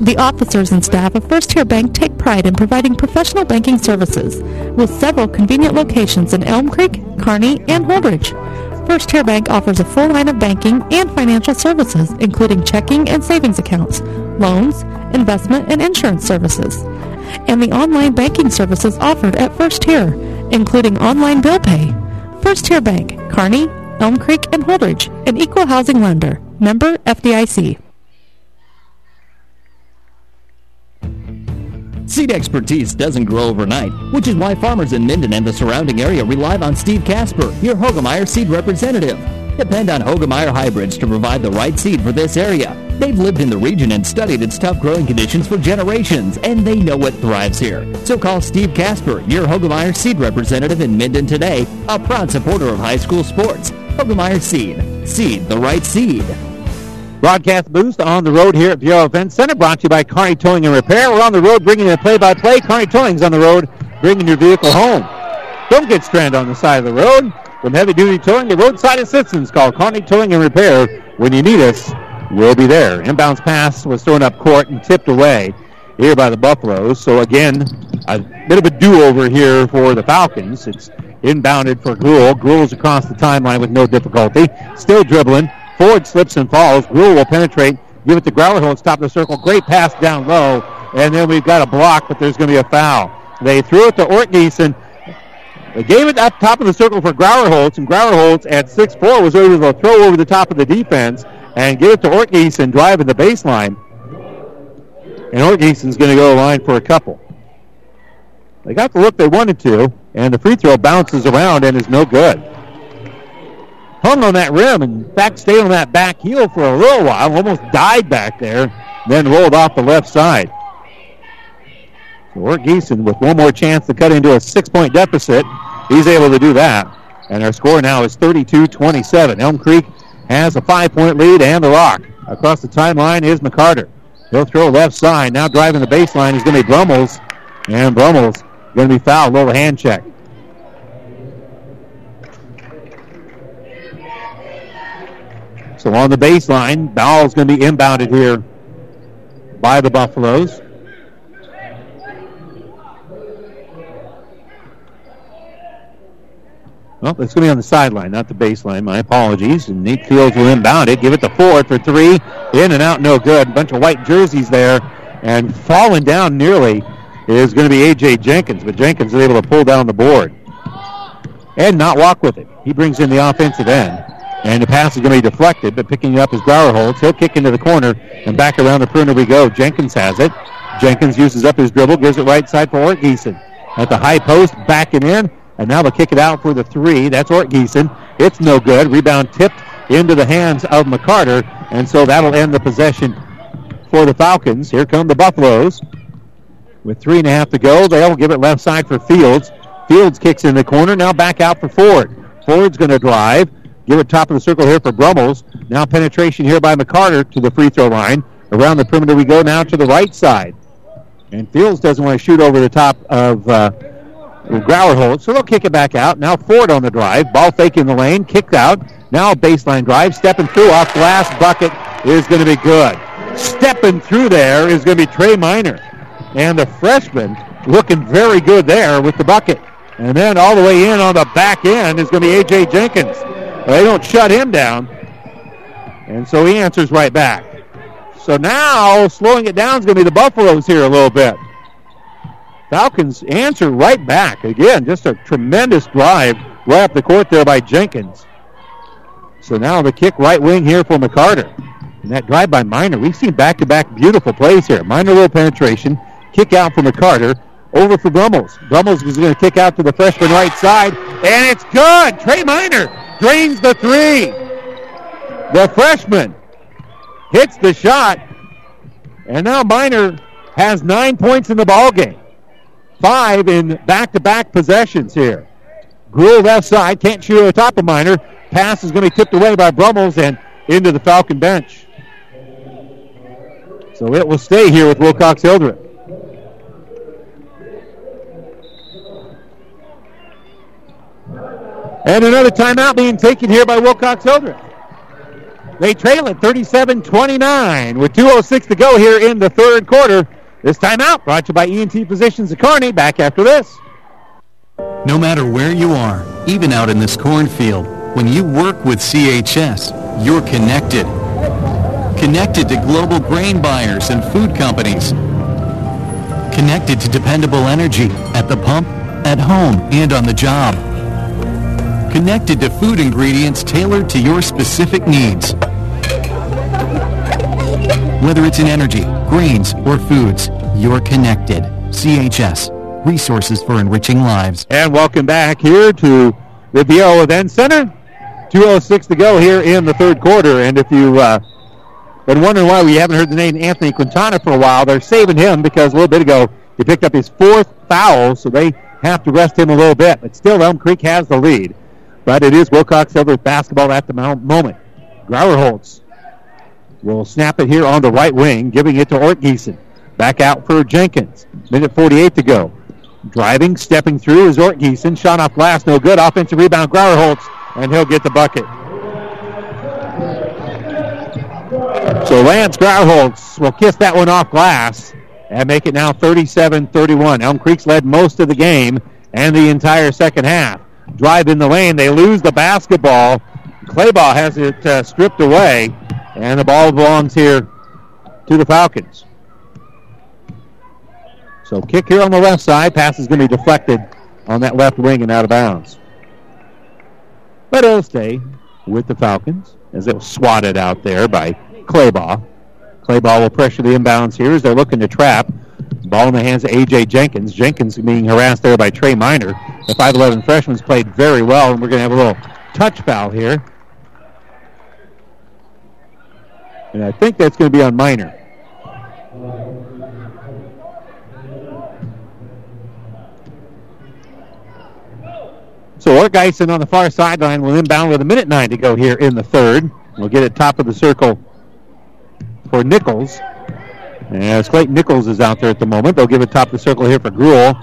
The officers and staff of FirsTier Bank take pride in providing professional banking services with several convenient locations in Elm Creek, Kearney, and Holdrege. FirsTier Bank offers a full line of banking and financial services, including checking and savings accounts, loans, investment, and insurance services, and the online banking services offered at FirsTier, including online bill pay. FirsTier Bank, Kearney, Elm Creek, and Holdrege, an equal housing lender. Member FDIC. Seed expertise doesn't grow overnight, which is why farmers in Minden and the surrounding area rely on Steve Casper, your Hoegemeyer seed representative. Depend on Hoegemeyer hybrids to provide the right seed for this area. They've lived in the region and studied its tough growing conditions for generations, and they know what thrives here. So call Steve Casper, your Hoegemeyer seed representative in Minden today, a proud supporter of high school sports. Hoegemeyer Seed. Seed the right seed. Broadcast boost on the road here at Viaero Event Center, brought to you by Kearney Towing and Repair. We're on the road bringing you play-by-play. Kearney Towing's on the road bringing your vehicle home. Don't get stranded on the side of the road. From heavy-duty towing to roadside assistance, call Kearney Towing and Repair. When you need us, we'll be there. Inbounds pass was thrown up court and tipped away here by the Buffaloes. So again, a bit of a do-over here for the Falcons. It's inbounded for Gruhl. Gruhl's across the timeline with no difficulty. Still dribbling. Ford slips and falls. Gruhl will penetrate. Give it to Grauerholz, top of the circle. Great pass down low. And then we've got a block, but there's going to be a foul. They threw it to Ortgiesen. They gave it up top of the circle for Grauerholz, and Grauerholz at 6-4 was able to throw over the top of the defense and give it to Ortgiesen driving the baseline. And Ortgiesen's going to go line for a couple. They got the look they wanted to, and the free throw bounces around and is no good. Hung on that rim, and in fact stayed on that back heel for a little while, almost died back there, then rolled off the left side. So Ortgiesen with one more chance to cut into a six-point deficit. He's able to do that. And our score now is 32-27. Elm Creek has a five-point lead and the rock. Across the timeline is McCarter. He'll throw left side. Now driving the baseline is going to be Brummels. And Brummels going to be fouled. Little hand check. So on the baseline, ball's going to be inbounded here by the Buffaloes. Well, it's going to be on the sideline, not the baseline. My apologies. And Nate Fields will inbound it. Give it to Ford for three. In and out, no good. Bunch of white jerseys there. And falling down nearly is going to be A.J. Jenkins, but Jenkins is able to pull down the board and not walk with it. He brings in the offensive end. And the pass is going to be deflected, but picking up is Grauerholz. He'll kick into the corner, and back around the perimeter we go. Jenkins has it. Jenkins uses up his dribble, gives it right side for Ortgiesen. At the high post, backing in, and now they'll kick it out for the three. That's Ortgiesen. It's no good. Rebound tipped into the hands of McCarter, and so that'll end the possession for the Falcons. Here come the Buffaloes. With three and a half to go, they'll give it left side for Fields. Fields kicks in the corner. Now back out for Ford. Ford's going to drive. Give it top of the circle here for Brummels. Now penetration here by McCarter to the free throw line. Around the perimeter we go now to the right side. And Fields doesn't want to shoot over the top of uh, Grauerholz, so they'll kick it back out. Now Ford on the drive. Ball fake in the lane. Kicked out. Now baseline drive. Stepping through off glass bucket is going to be good. Stepping through there is going to be Trey Miner. And the freshman looking very good there with the bucket. And then all the way in on the back end is going to be A.J. Jenkins. They don't shut him down. And so he answers right back. So now slowing it down is going to be the Buffaloes here a little bit. Falcons answer right back. Again, just a tremendous drive right up the court there by Jenkins. So now the kick right wing here for McCarter. And that drive by Miner. We've seen back-to-back beautiful plays here. Miner little penetration. Kick out for McCarter. Over for Brummels. Brummels is going to kick out to the freshman right side. And it's good. Trey Miner drains the three. The freshman hits the shot, and now Miner has nine points in the ball game. Five in back-to-back possessions here. Gruhl left side, can't shoot over top of Miner. Pass is going to be tipped away by Brummels and into the Falcon bench. So it will stay here with Wilcox Hildreth. And another timeout being taken here by Wilcox Hildreth. They trail at 37-29 with 2.06 to go here in the third quarter. This timeout brought to you by ENT Physicians of Kearney. Back after this. No matter where you are, even out in this cornfield, when you work with CHS, you're connected. Connected to global grain buyers and food companies. Connected to dependable energy at the pump, at home, and on the job. Connected to food ingredients tailored to your specific needs. Whether it's in energy, grains, or foods, you're connected. CHS, resources for enriching lives. And welcome back here to the Viaero Event Center. 2.06 to go here in the third quarter. And if you uh, been wondering why we haven't heard the name Anthony Quintana for a while, they're saving him because a little bit ago he picked up his fourth foul, so they have to rest him a little bit. But still, Elm Creek has the lead. But it is Wilcox Hildreth basketball at the moment. Grauerholtz will snap it here on the right wing, giving it to Ortgiesen. Back out for Jenkins. Minute 48 to go. Driving, stepping through is Ortgiesen. Shot off glass, no good. Offensive rebound, Grauerholtz, and he'll get the bucket. So Lance Grauerholtz will kiss that one off glass and make it now 37-31. Elm Creek's led most of the game and the entire second half. Drive in the lane. They lose the basketball. Claybaugh has it uh, stripped away, and the ball belongs here to the Falcons. So kick here on the left side. Pass is going to be deflected on that left wing and out of bounds. But it'll stay with the Falcons as it was swatted out there by Claybaugh. Claybaugh will pressure the inbounds here as they're looking to trap. Ball in the hands of A.J. Jenkins. Jenkins being harassed there by Trey Miner. The 5'11 freshman's played very well, and we're going to have a little touch foul here. And I think that's going to be on Miner. So Ortgiesen on the far sideline will inbound with a minute nine to go here in the third. We'll get it top of the circle for Nichols. As Clayton Nichols is out there at the moment, they'll give it top of the circle here for Gruhl.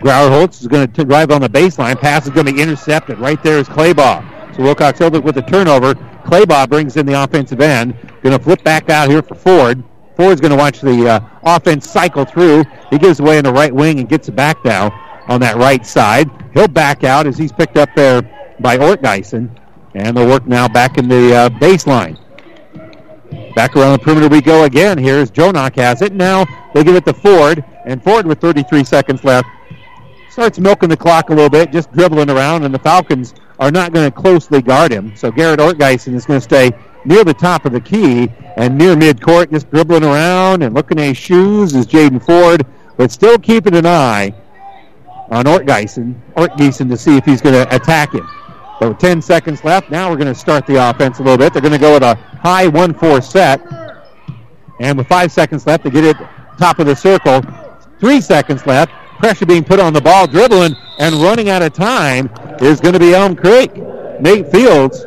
Grauerholtz is going to drive on the baseline. Pass is going to be intercepted. Right there is Claybaugh. So Wilcox Hildreth with a turnover. Claybaugh brings in the offensive end. Going to flip back out here for Ford. Ford's going to watch the uh, offense cycle through. He gives away in the right wing and gets it back now on that right side. He'll back out as he's picked up there by Ortgiesen. And they'll work now back in the uh, baseline. Back around the perimeter we go again. Here's Jonak has it. Now they give it to Ford. And Ford with 33 seconds left starts milking the clock a little bit, just dribbling around, and the Falcons are not going to closely guard him. So Garrett Ortgiesen is going to stay near the top of the key and near midcourt, just dribbling around and looking at his shoes is Jaden Ford, but still keeping an eye on Ortgiesen, Ortgiesen to see if he's going to attack him. So 10 seconds left. Now we're going to start the offense a little bit. They're going to go with a high 1-4 set. And with five seconds left to get it top of the circle. Three seconds left. Pressure being put on the ball, dribbling and running out of time is going to be Elm Creek. Nate Fields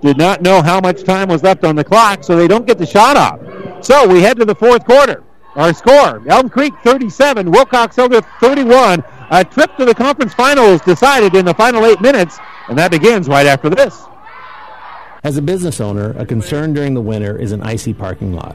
did not know how much time was left on the clock, so they don't get the shot off. So we head to the fourth quarter. Our score, Elm Creek 37, Wilcox Hildreth 31. A trip to the conference finals decided in the final eight minutes, and that begins right after this. As a business owner, a concern during the winter is an icy parking lot.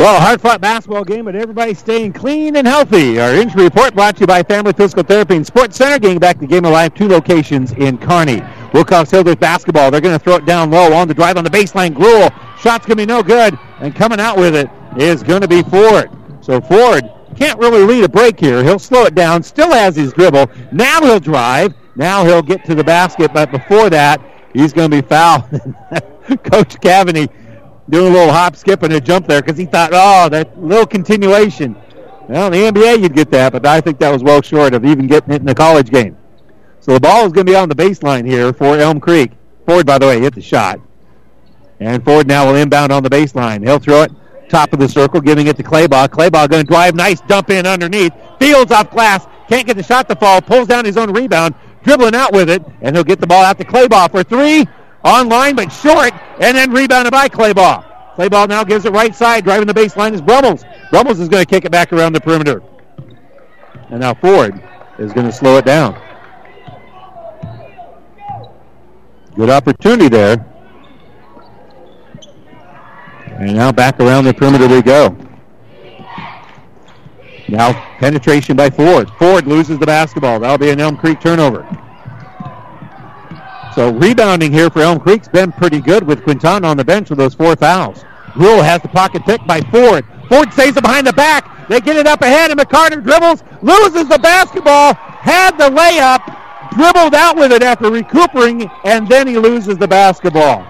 Well, a hard-fought basketball game, but everybody staying clean and healthy. Our injury report brought to you by Family Physical Therapy and Sports Center. Getting back to Game of Life, two locations in Kearney. Wilcox Hildreth basketball. They're going to throw it down low on the drive on the baseline. Gruhl. Shot's going to be no good, and coming out with it is going to be Ford. So Ford can't really lead a break here. He'll slow it down. Still has his dribble. Now he'll drive. Now he'll get to the basket, but before that, he's going to be fouled. Coach Cavany doing a little hop, skip, and a jump there because he thought, oh, that little continuation. Well, in the NBA, you'd get that, but I think that was well short of even getting it in the college game. So the ball is going to be on the baseline here for Elm Creek. Ford, by the way, hit the shot. And Ford now will inbound on the baseline. He'll throw it top of the circle, giving it to Claybaugh. Claybaugh going to drive, nice dump in underneath. Fields off glass, can't get the shot to fall, pulls down his own rebound, dribbling out with it, and he'll get the ball out to Claybaugh for three. Online, but short, and then rebounded by Claybaugh. Claybaugh now gives it right side, driving the baseline is Brummels. Brummels is going to kick it back around the perimeter. And now Ford is going to slow it down. Good opportunity there. And now back around the perimeter we go. Now penetration by Ford. Ford loses the basketball. That'll be an Elm Creek turnover. So rebounding here for Elm Creek's been pretty good with Quintana on the bench with those four fouls. Rule has the pocket picked by Ford. Ford saves it behind the back. They get it up ahead, and McCarter dribbles, loses the basketball, had the layup, dribbled out with it after recuperating, and then he loses the basketball.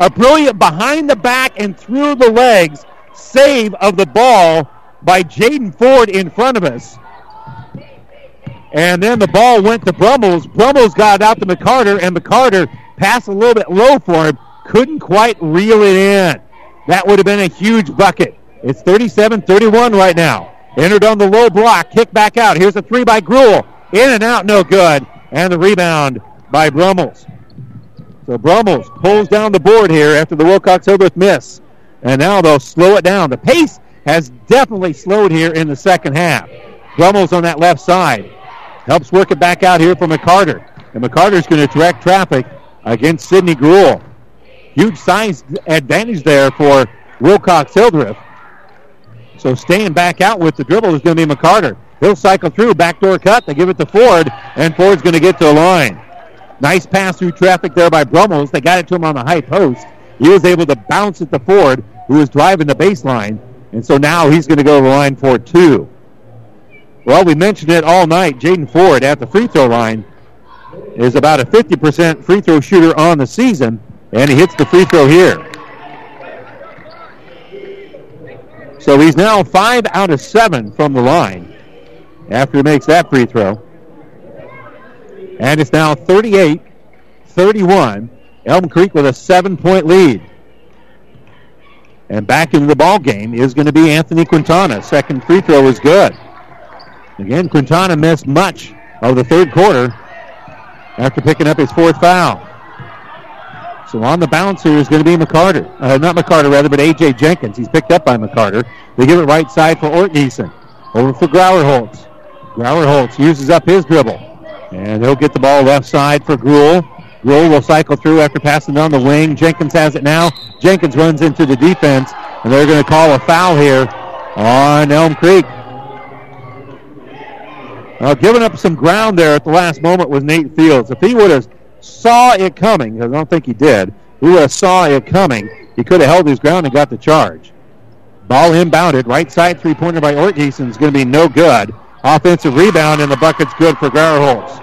A brilliant behind the back and through the legs save of the ball by Jaden Ford in front of us. And then the ball went to Brummels. Brummels got it out to McCarter, and McCarter passed a little bit low for him. Couldn't quite reel it in. That would have been a huge bucket. It's 37-31 right now. Entered on the low block. Kick back out. Here's a three by Gruhl. In and out, no good. And the rebound by Brummels. So Brummels pulls down the board here after the Wilcox Hildreth miss. And now they'll slow it down. The pace has definitely slowed here in the second half. Brummels on that left side. Helps work it back out here for McCarter. And McCarter's going to direct traffic against Sidney Gruhl. Huge size advantage there for Wilcox Hildreth. So staying back out with the dribble is going to be McCarter. He'll cycle through, backdoor cut. They give it to Ford, and Ford's going to get to the line. Nice pass through traffic there by Brummels. They got it to him on the high post. He was able to bounce it to Ford, who was driving the baseline. And so now he's going to go to the line for two. Well, we mentioned it all night. Jaden Ford at the free throw line is about a 50% free throw shooter on the season, and he hits the free throw here. So he's now five out of seven from the line after he makes that free throw. And it's now 38 31. Elm Creek with a seven point lead. And back into the ball game is going to be Anthony Quintana. Second free throw is good. Again, Quintana missed much of the third quarter after picking up his fourth foul. So on the bounce here is going to be McCarter. Uh, not McCarter, rather, but A.J. Jenkins. He's picked up by McCarter. They give it right side for Ortgiesen. Over for Grauerholtz. Grauerholtz uses up his dribble. And he'll get the ball left side for Gruhl. Gruhl will cycle through after passing down the wing. Jenkins has it now. Jenkins runs into the defense, and they're going to call a foul here on Elm Creek. Uh, giving up some ground there at the last moment was Nate Fields. If he would have saw it coming, because I don't think he did, he would have saw it coming, he could have held his ground and got the charge. Ball inbounded. Right side three-pointer by Ortgiesen is going to be no good. Offensive rebound, and the bucket's good for Grauerholtz.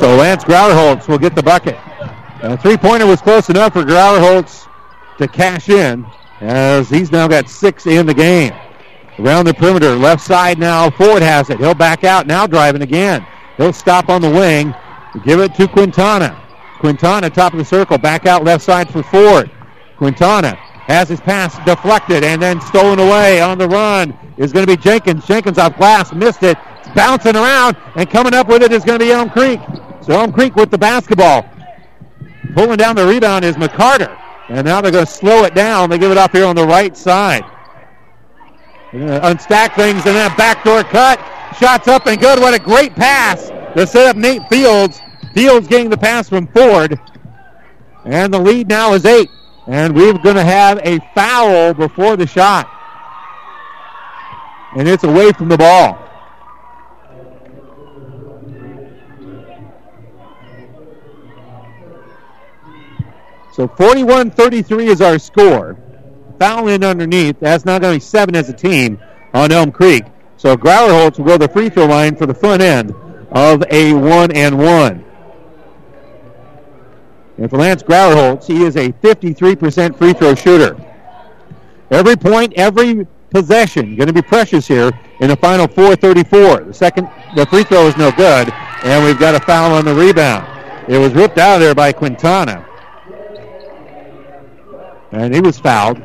So Lance Grauerholtz will get the bucket. A three-pointer was close enough for Grauerholtz to cash in, as he's now got six in the game. Around the perimeter, left side now, Ford has it. He'll back out, now driving again. He'll stop on the wing, give it to Quintana. Quintana, top of the circle, back out left side for Ford. Quintana has his pass deflected and then stolen away on the run is going to be Jenkins. Jenkins off glass, missed it. Bouncing around, and coming up with it is going to be Elm Creek. So Elm Creek with the basketball. Pulling down the rebound is McCarter. And now they're going to slow it down. They give it up here on the right side. To unstack things and then a backdoor cut. Shots up and good. What a great pass to set up Nate Fields. Fields getting the pass from Ford. And the lead now is eight. And we're going to have a foul before the shot. And it's away from the ball. So 41-33 is our score. Foul in underneath. That's now going to be seven as a team on Elm Creek. So Grauerholtz will go to the free throw line for the front end of a one and one. And for Lance Grauerholtz, he is a 53% free throw shooter. Every point, every possession going to be precious here in the final 4:34. The second, the free throw is no good, and we've got a foul on the rebound. It was ripped out of there by Quintana, and he was fouled.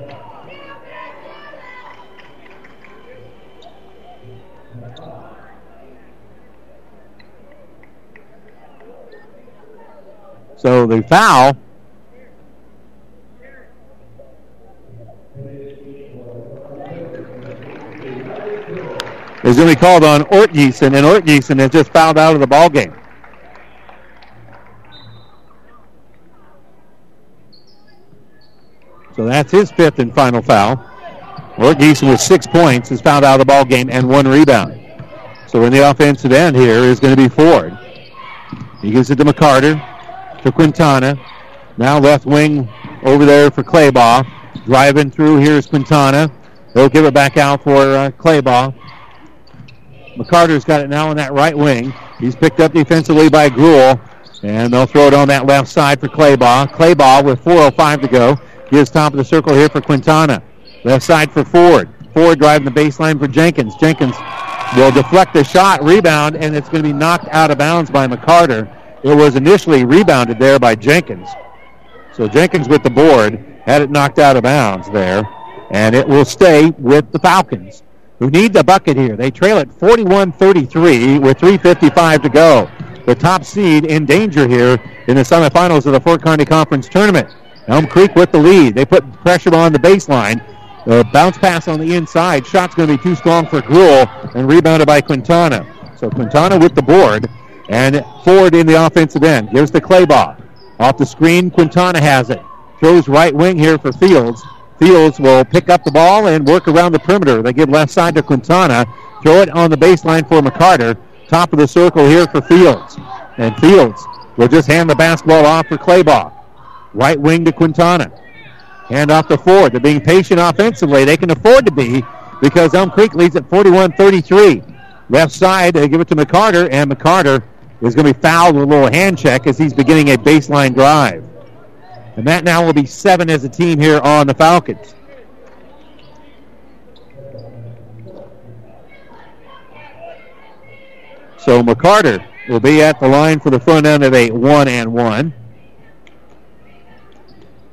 So the foul is going to be called on Ortgiesen, and Ortgiesen has just fouled out of the ball game. So that's his fifth and final foul. Ortgiesen with six points is fouled out of the ball game and one rebound. So in the offensive end here is going to be Ford. He gives it to McCarter, to Quintana. Now left wing over there for Claybaugh. Driving through here is Quintana. They'll give it back out for uh, Claybaugh. McCarter's got it now on that right wing. He's picked up defensively by Gruhl, and they'll throw it on that left side for Claybaugh. Claybaugh with 4.05 to go. Gives top of the circle here for Quintana. Left side for Ford. Ford driving the baseline for Jenkins. Jenkins will deflect the shot, rebound, and it's going to be knocked out of bounds by McCarter. It was initially rebounded there by Jenkins. So Jenkins with the board had it knocked out of bounds there, and it will stay with the Falcons who need the bucket here. They trail at 41-33 with 3.55 to go. The top seed in danger here in the semifinals of the Fort Kearny Conference Tournament. Elm Creek with the lead. They put pressure on the baseline. The bounce pass on the inside. Shot's going to be too strong for Gruhl and rebounded by Quintana. So Quintana with the board and Ford in the offensive end. Gives the Claybaugh. Off the screen, Quintana has it. Throws right wing here for Fields. Fields will pick up the ball and work around the perimeter. They give left side to Quintana. Throw it on the baseline for McCarter. Top of the circle here for Fields. And Fields will just hand the basketball off for Claybaugh. Right wing to Quintana. Hand off to Ford. They're being patient offensively. They can afford to be because Elm Creek leads at 41-33. Left side, they give it to McCarter, and McCarter is going to be fouled with a little hand check as he's beginning a baseline drive. And that now will be seven as a team here on the Falcons. So McCarter will be at the line for the front end of a one and one.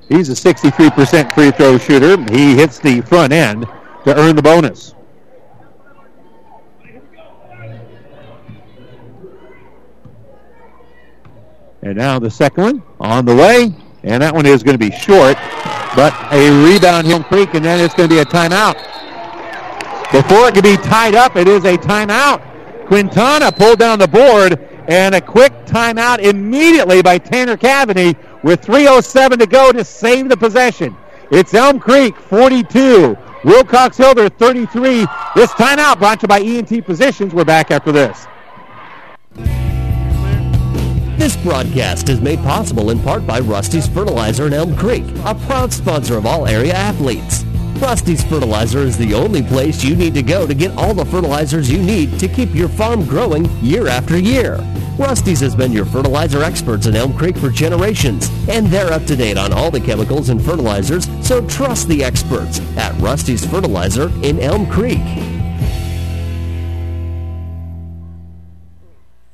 He's a 63% free throw shooter. He hits the front end to earn the bonus. And now the second one on the way. And that one is going to be short, but a rebound Hill Creek, and then it's going to be a timeout. Before it could be tied up, it is a timeout. Quintana pulled down the board, and a quick timeout immediately by Tanner Cavity with 3.07 to go to save the possession. It's Elm Creek 42, Wilcox Hildreth 33. This timeout brought to you by ENT Physicians. We're back after this. This broadcast is made possible in part by Rusty's Fertilizer in Elm Creek, a proud sponsor of all area athletes. Rusty's Fertilizer is the only place you need to go to get all the fertilizers you need to keep your farm growing year after year. Rusty's has been your fertilizer experts in Elm Creek for generations, and they're up to date on all the chemicals and fertilizers, so trust the experts at Rusty's Fertilizer in Elm Creek.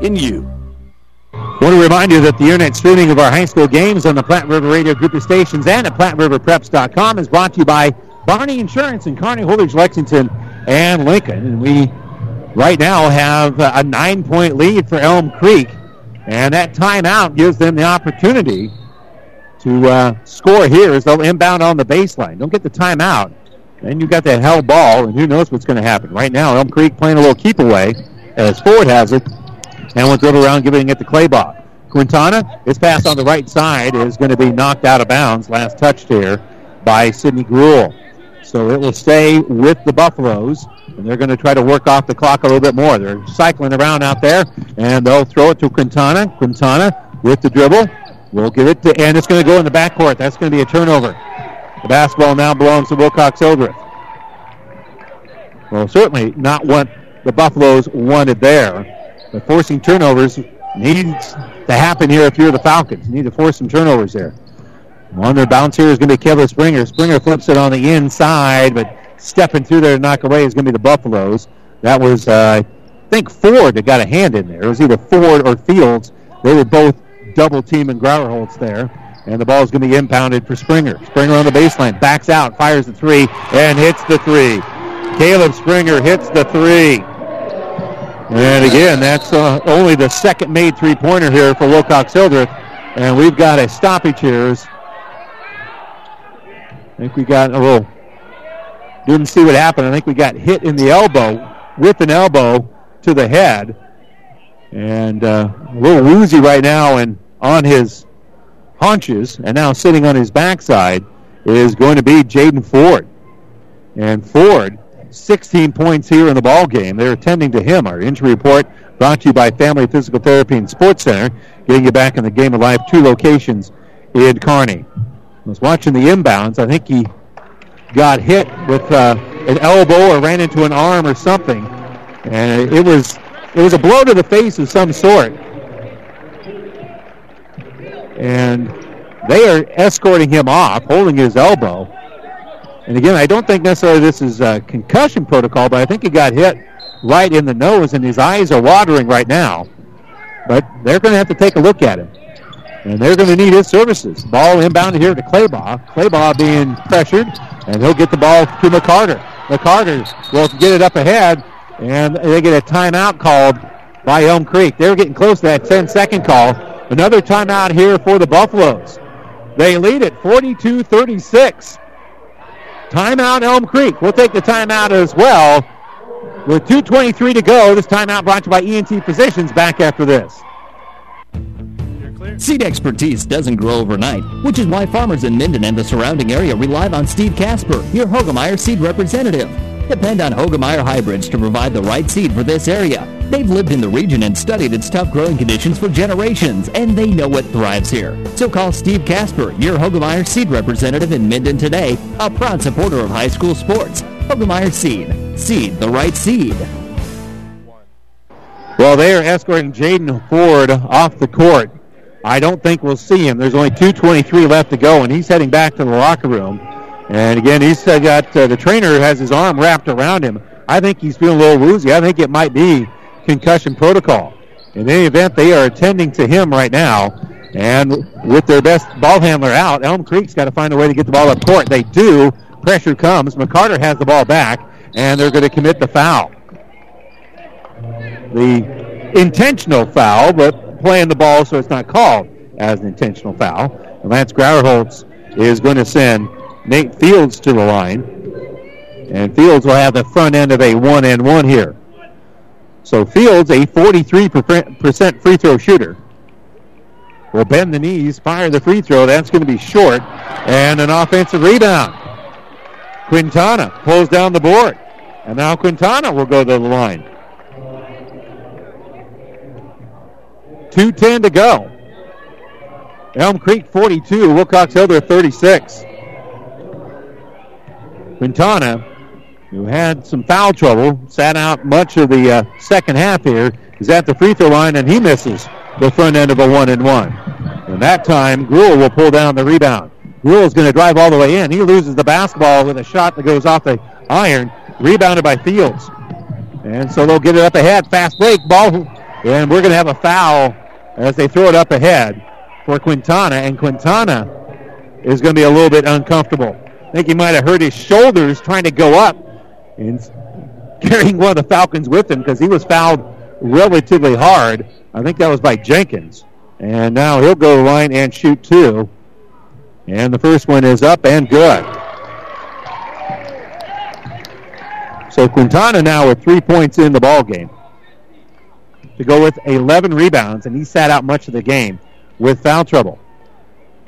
in you. I want to remind you that the internet streaming of our high school games on the Platte River Radio Group of stations and at PlatteRiverPreps.com is brought to you by Barney Insurance in Kearney, Holdrege, Lexington, and Lincoln. And we right now have a nine-point lead for Elm Creek, and that timeout gives them the opportunity to uh, score here as they'll inbound on the baseline. Don't get the timeout. Then you've got that hell ball, and who knows what's going to happen. Right now, Elm Creek playing a little keep away as Ford has it, and will dribble around giving it to Claybaugh. Quintana, his pass on the right side is going to be knocked out of bounds. Last touched here by Sidney Gruhl. So it will stay with the Buffaloes, and they're going to try to work off the clock a little bit more. They're cycling around out there, and they'll throw it to Quintana. Quintana with the dribble. We'll give it to, and it's going to go in the backcourt. That's going to be a turnover. The basketball now belongs to Wilcox Hildreth. Well, certainly not what the Buffaloes wanted there. But forcing turnovers needs to happen here if you're the Falcons. You need to force some turnovers there. On their bounce here is going to be Kevin Springer. Springer flips it on the inside, but stepping through there to knock away is going to be the Buffaloes. That was, uh, I think, Ford that got a hand in there. It was either Ford or Fields. They were both double team teaming Grauerholtz there. And the ball is going to be impounded for Springer. Springer on the baseline, backs out, fires the three, and hits the three. Caleb Springer hits the three. And again, that's uh, only the second made three-pointer here for Wilcox Hildreth. And we've got a stoppage here. I think we got a little, didn't see what happened. I think we got hit in the elbow with an elbow to the head. And uh, a little woozy right now and on his haunches and now sitting on his backside is going to be Jaden Ford. And Ford 16 points here in the ball game. They're attending to him. Our injury report brought to you by Family Physical Therapy and Sports Center, getting you back in the game of life. Two locations in Kearney. I was watching the inbounds. I think he got hit with uh, an elbow or ran into an arm or something, and it was it was a blow to the face of some sort. And they are escorting him off, holding his elbow. And again, I don't think necessarily this is a concussion protocol, but I think he got hit right in the nose, and his eyes are watering right now. But they're going to have to take a look at him. And they're going to need his services. Ball inbounded here to Claybaugh. Claybaugh being pressured, and he'll get the ball to McCarter. McCarter will get it up ahead, and they get a timeout called by Elm Creek. They were getting close to that 10-second call. Another timeout here for the Buffaloes. They lead it 42-36. Timeout Elm Creek. We'll take the timeout as well. With 2.23 to go, this timeout brought to you by ENT Physicians. Back after this. Seed expertise doesn't grow overnight, which is why farmers in Minden and the surrounding area rely on Steve Casper, your Hoegemeyer seed representative. Depend on Hoegemeyer hybrids to provide the right seed for this area. They've lived in the region and studied its tough growing conditions for generations, and they know what thrives here. So call Steve Casper, your Hoegemeyer seed representative in Minden today, a proud supporter of high school sports. Hoegemeyer Seed. Seed the right seed. Well, they are escorting Jaden Ford off the court. I don't think we'll see him. There's only 2.23 left to go, and he's heading back to the locker room. And again, he's got uh, the trainer has his arm wrapped around him. I think he's feeling a little woozy. I think it might be concussion protocol. In any event, they are attending to him right now. And with their best ball handler out, Elm Creek's got to find a way to get the ball up court. They do. Pressure comes. McCarter has the ball back, and they're going to commit the foul. The intentional foul, but playing the ball so it's not called as an intentional foul. Lance Grauerholtz is going to send Nate Fields to the line. And Fields will have the front end of a one and one here. So Fields, a 43% free throw shooter, will bend the knees, fire the free throw. That's going to be short. And an offensive rebound. Quintana pulls down the board. And now Quintana will go to the line. 2.10 to go. Elm Creek 42, Wilcox Hildreth 36. Quintana, who had some foul trouble, sat out much of the uh, second half here, is at the free throw line and he misses the front end of a one and one. And that time, Gruhl will pull down the rebound. Gruhl is going to drive all the way in. He loses the basketball with a shot that goes off the iron, rebounded by Fields. And so they'll get it up ahead. Fast break, ball, and we're going to have a foul as they throw it up ahead for Quintana. And Quintana is going to be a little bit uncomfortable. I think he might have hurt his shoulders trying to go up and carrying one of the Falcons with him because he was fouled relatively hard. I think that was by Jenkins. And now he'll go to the line and shoot two. And the first one is up and good. So Quintana now with three points in the ball game to go with 11 rebounds, and he sat out much of the game with foul trouble.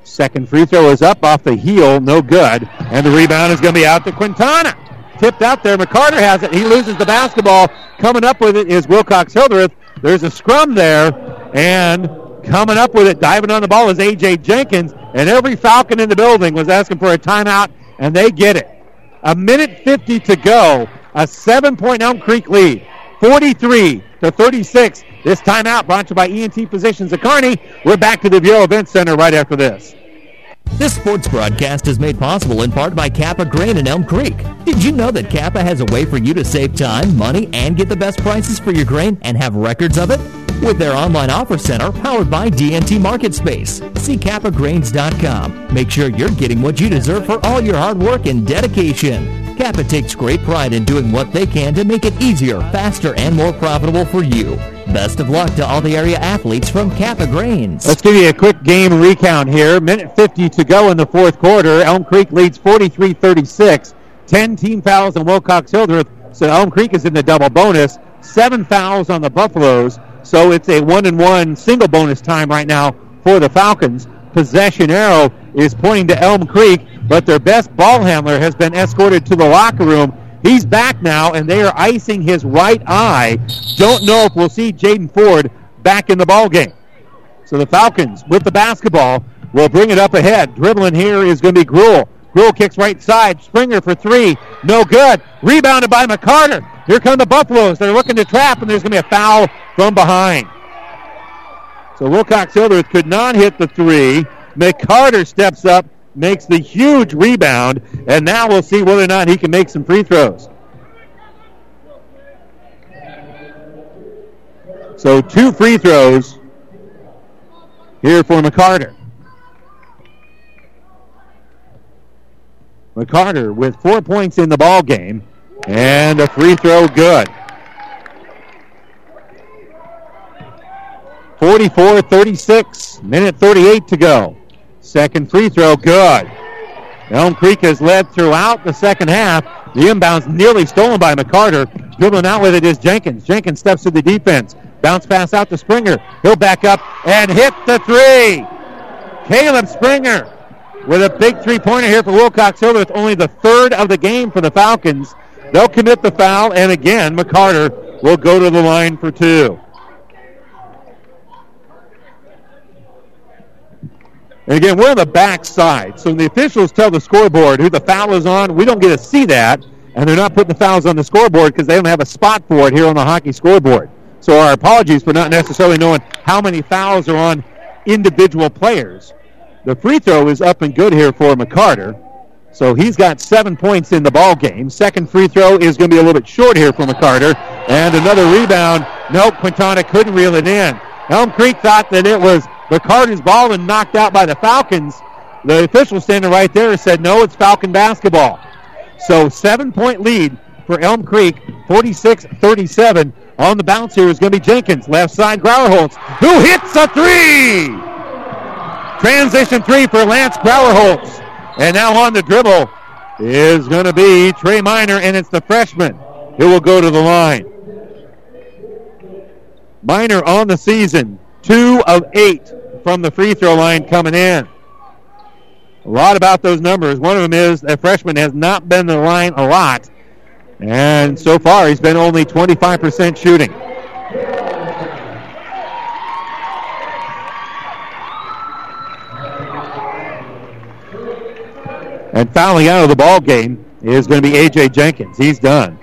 Second free throw is up off the heel, no good, and the rebound is going to be out to Quintana. Tipped out there. McCarter has it. He loses the basketball. Coming up with it is Wilcox Hildreth. There's a scrum there, and coming up with it, diving on the ball is A.J. Jenkins, and every Falcon in the building was asking for a timeout, and they get it. A minute 50 to go, a seven-point Elm Creek lead, 43 to 36. This timeout brought to you by ENT Physicians of Kearney. We're back to the Viaero Event Center right after this. This sports broadcast is made possible in part by Kappa Grain in Elm Creek. Did you know that Kappa has a way for you to save time, money, and get the best prices for your grain and have records of it? With their online offer center powered by DNT Market Space. See kappagrains.com. Make sure you're getting what you deserve for all your hard work and dedication. Kappa takes great pride in doing what they can to make it easier, faster, and more profitable for you. Best of luck to all the area athletes from Kappa Grains. Let's give you a quick game recount here. Minute 50 to go in the fourth quarter. Elm Creek leads 43-36. 10 team fouls on Wilcox Hildreth, so Elm Creek is in the double bonus. Seven fouls on the Buffaloes, so it's a one and one single bonus time right now for the Falcons. Possession arrow is pointing to Elm Creek, but their best ball handler has been escorted to the locker room. He's back now, and they are icing his right eye. Don't know if we'll see Jaden Ford back in the ball game. So the Falcons with the basketball will bring it up ahead. Dribbling here is going to be Gruhl. Gruhl kicks right side. Springer for three. No good. Rebounded by McCarter. Here come the Buffaloes. They're looking to trap, and there's going to be a foul from behind. So Wilcox Hildreth could not hit the three. McCarter steps up, makes the huge rebound, and now we'll see whether or not he can make some free throws. So two free throws here for McCarter. McCarter with four points in the ball game, and a free throw good. 44-36, minute 38 to go. Second free throw, good. Elm Creek has led throughout the second half. The inbounds nearly stolen by McCarter. Dribbling out with it is Jenkins. Jenkins steps to the defense. Bounce pass out to Springer. He'll back up and hit the three. Caleb Springer with a big three-pointer here for Wilcox Hildreth. Only the third of the game for the Falcons. They'll commit the foul, and again, McCarter will go to the line for two. And again, we're on the back side. So when the officials tell the scoreboard who the foul is on, we don't get to see that. And they're not putting the fouls on the scoreboard because they don't have a spot for it here on the hockey scoreboard. So our apologies for not necessarily knowing how many fouls are on individual players. The free throw is up and good here for McCarter. So he's got seven points in the ball game. Second free throw is going to be a little bit short here for McCarter. And another rebound. Nope, Quintana couldn't reel it in. Elm Creek thought that it was McCarter's ball and knocked out by the Falcons. The official standing right there said, no, it's Falcon basketball. So seven point lead for Elm Creek, 46-37. On the bounce here is going to be Jenkins. Left side, Grauerholtz, who hits a three! Transition three for Lance Grauerholtz. And now on the dribble is going to be Trey Miner, and it's the freshman who will go to the line. Miner on the season, two of eight from the free throw line coming in. A lot about those numbers. One of them is a freshman has not been the line a lot, and so far he's been only 25% shooting. And fouling out of the ball game is going to be A.J. Jenkins. He's done.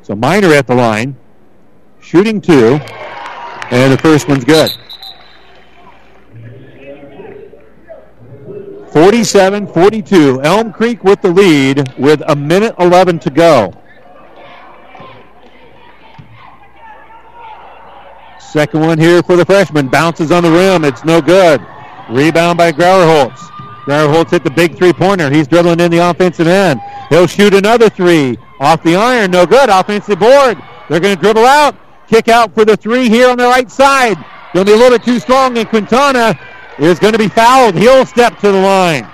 So Miner at the line, shooting two, and the first one's good. 47 42. Elm Creek with the lead with a minute 11 to go. Second one here for the freshman. Bounces on the rim. It's no good. Rebound by Grauerholtz. Grauerholtz hit the big three pointer. He's dribbling in the offensive end. He'll shoot another three. Off the iron. No good. Offensive board. They're going to dribble out. Kick out for the three here on the right side. Going to be a little bit too strong, and Quintana is going to be fouled. He'll step to the line.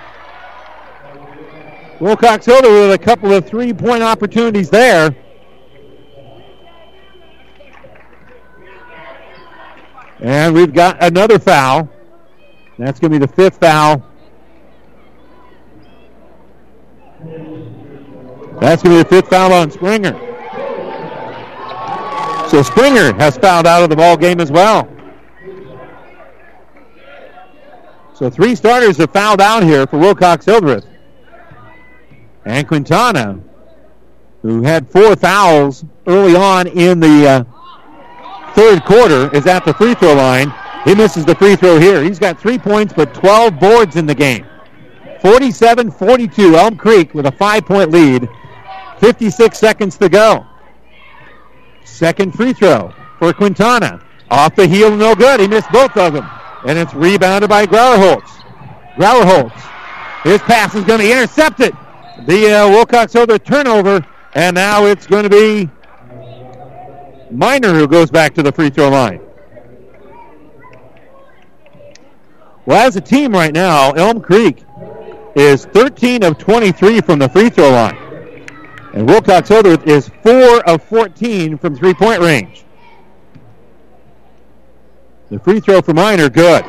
Wilcox Hildreth with a couple of three point opportunities there. And we've got another foul. That's going to be the fifth foul. That's going to be the fifth foul on Springer. So Springer has fouled out of the ball game as well. So three starters have fouled out here for Wilcox Hildreth. And Quintana, who had four fouls early on in the uh, third quarter, is at the free throw line. He misses the free throw here. He's got three points, but 12 boards in the game. 47 42, Elm Creek with a five point lead. 56 seconds to go. Second free throw for Quintana. Off the heel, no good. He missed both of them and it's rebounded by Grauerholtz. Grauerholtz. His pass is going to be intercepted. The uh, Wilcox Silver turnover, and now it's going to be Miner who goes back to the free throw line. Well, as a team right now, Elm Creek is 13 of 23 from the free throw line. And Wilcox Hildreth is 4 of 14 from three point range. The free throw for Miner, good.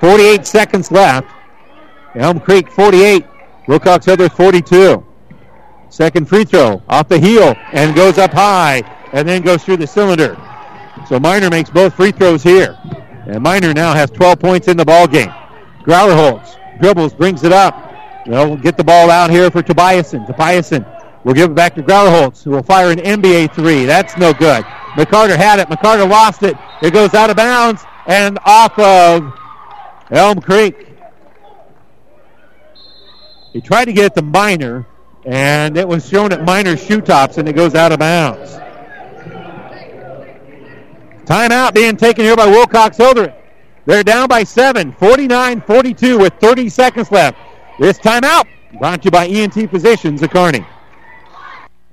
48 seconds left. Elm Creek 48, Wilcox Hildreth 42. Second free throw off the heel and goes up high and then goes through the cylinder. So Miner makes both free throws here. And Miner now has 12 points in the ball game. Grauerholtz dribbles, brings it up. They'll get the ball out here for Tobiasen. Tobiasen will give it back to Grauerholtz, who will fire an NBA three. That's no good. McCarter had it. McCarter lost it. It goes out of bounds and off of Elm Creek. He tried to get it to Miner, and it was shown at Miner's shoe tops, and it goes out of bounds. Timeout being taken here by Wilcox Hildreth. They're down by seven, 49-42 with 30 seconds left. This timeout brought to you by ENT Physicians of Kearney.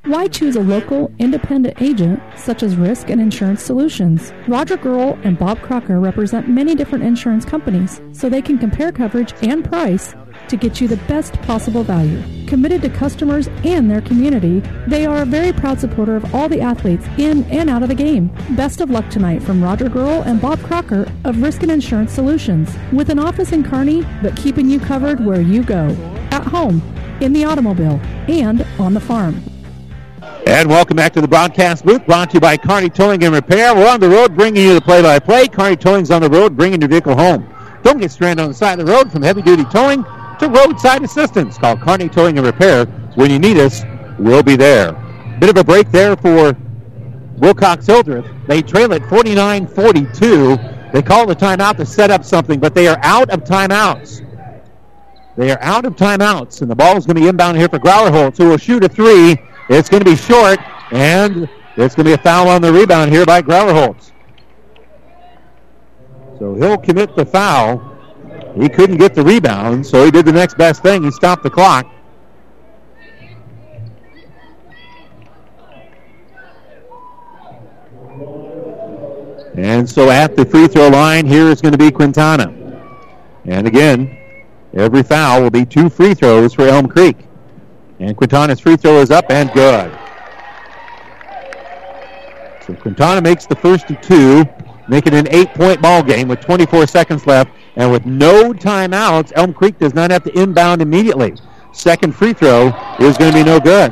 Why choose a local, independent agent such as Risk and Insurance Solutions? Roger Girl and Bob Crocker represent many different insurance companies, so they can compare coverage and price to get you the best possible value. Committed to customers and their community, they are a very proud supporter of all the athletes in and out of the game. Best of luck tonight from Roger Girl and Bob Crocker of Risk and Insurance Solutions, with an office in Kearney, but keeping you covered where you go, at home, in the automobile, and on the farm. And welcome back to the broadcast booth, brought to you by Kearney Towing and Repair. We're on the road bringing you the play-by-play. Kearney Towing's on the road bringing your vehicle home. Don't get stranded on the side of the road from heavy-duty towing to roadside assistance. Call Kearney Towing and Repair. When you need us, we'll be there. Bit of a break there for Wilcox Hildreth. They trail at 49-42. They call the timeout to set up something, but they are out of timeouts. They are out of timeouts, and the ball is going to be inbound here for Grauerholtz, who will shoot a three. It's going to be short, and it's going to be a foul on the rebound here by Grauerholtz. So he'll commit the foul. He couldn't get the rebound, so he did the next best thing. He stopped the clock. And so at the free throw line, here is going to be Quintana. And again, every foul will be two free throws for Elm Creek. And Quintana's free throw is up and good. So Quintana makes the first of two, making an eight-point ball game with 24 seconds left. And with no timeouts, Elm Creek does not have to inbound immediately. Second free throw is going to be no good.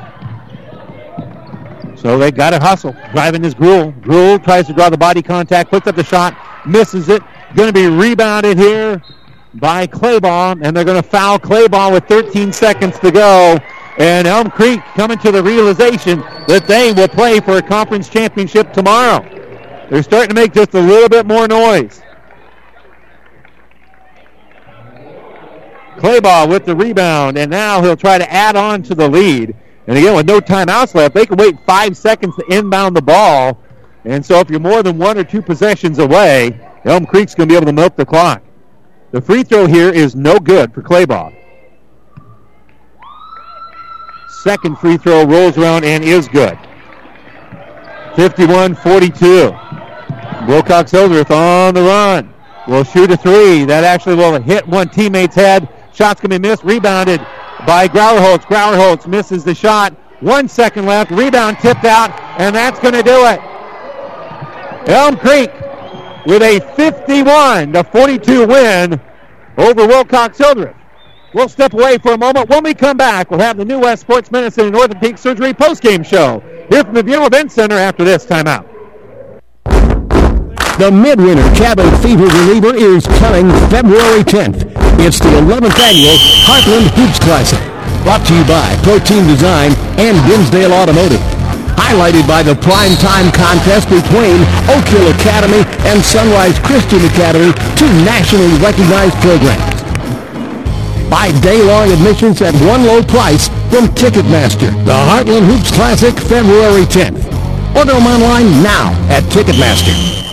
So they got to hustle. Driving is Gruhl. Gruhl tries to draw the body contact, puts up the shot, misses it. Going to be rebounded here by Claybaugh, and they're going to foul Claybaugh with 13 seconds to go. And Elm Creek coming to the realization that they will play for a conference championship tomorrow. They're starting to make just a little bit more noise. Claybaugh with the rebound, and now he'll try to add on to the lead. And again, with no timeouts left, they can wait five seconds to inbound the ball. And so if you're more than one or two possessions away, Elm Creek's going to be able to milk the clock. The free throw here is no good for Claybaugh. Second free throw rolls around and is good. 51-42. Wilcox Hildreth on the run. Will shoot a three. That actually will hit one teammate's head. Shot's going to be missed. Rebounded by Grauerholtz. Grauerholtz misses the shot. One second left. Rebound tipped out, and that's going to do it. Elm Creek with a 51 to 42 win over Wilcox Hildreth. We'll step away for a moment. When we come back, we'll have the New West Sports Medicine and Orthopedic Surgery postgame show here from the Viaero Event Center after this timeout. The Midwinter Cabin Fever Reliever is coming February 10th. It's the 11th annual Heartland Hoops Classic. Brought to you by Protein Design and Dinsdale Automotive. Highlighted by the prime time contest between Oak Hill Academy and Sunrise Christian Academy, two nationally recognized programs. Buy day-long admissions at one low price from Ticketmaster. The Heartland Hoops Classic, February 10th. Order them online now at Ticketmaster.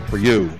for you.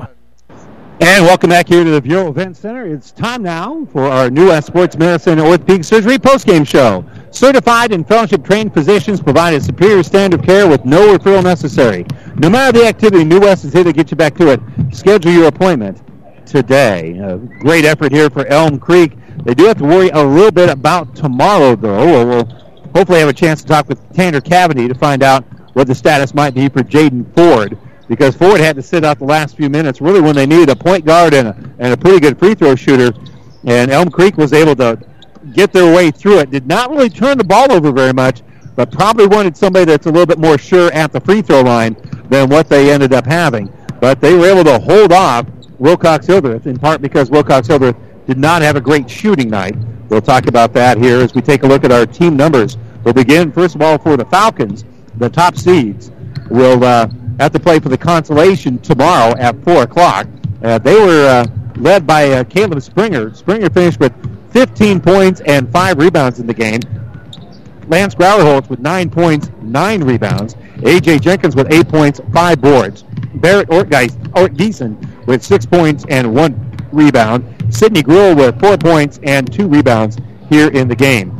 And welcome back here to the Viaero Event Center. It's time now for our New West Sports Medicine Orthopedic Surgery postgame show. Certified and fellowship trained physicians provide a superior standard of care with no referral necessary. No matter the activity, New West is here to get you back to it. Schedule your appointment today. A great effort here for Elm Creek. They do have to worry a little bit about tomorrow, though. We'll hopefully have a chance to talk with Tanner Cavaney to find out what the status might be for Jaden Ford because Ford had to sit out the last few minutes, really when they needed a point guard and a, and a pretty good free throw shooter. And Elm Creek was able to get their way through it. Did not really turn the ball over very much, but probably wanted somebody that's a little bit more sure at the free throw line than what they ended up having. But they were able to hold off Wilcox Hildreth, in part because Wilcox Hildreth did not have a great shooting night. We'll talk about that here as we take a look at our team numbers. We'll begin, first of all, for the Falcons, the top seeds. Will uh, have to play for the consolation tomorrow at 4 o'clock. Uh, they were uh, led by uh, Caleb Springer. Springer finished with 15 points and 5 rebounds in the game. Lance Grauerholtz with 9 points, 9 rebounds. A.J. Jenkins with 8 points, 5 boards. Barrett Ortgiesen with 6 points and 1 rebound. Sidney Gruhl with 4 points and 2 rebounds here in the game.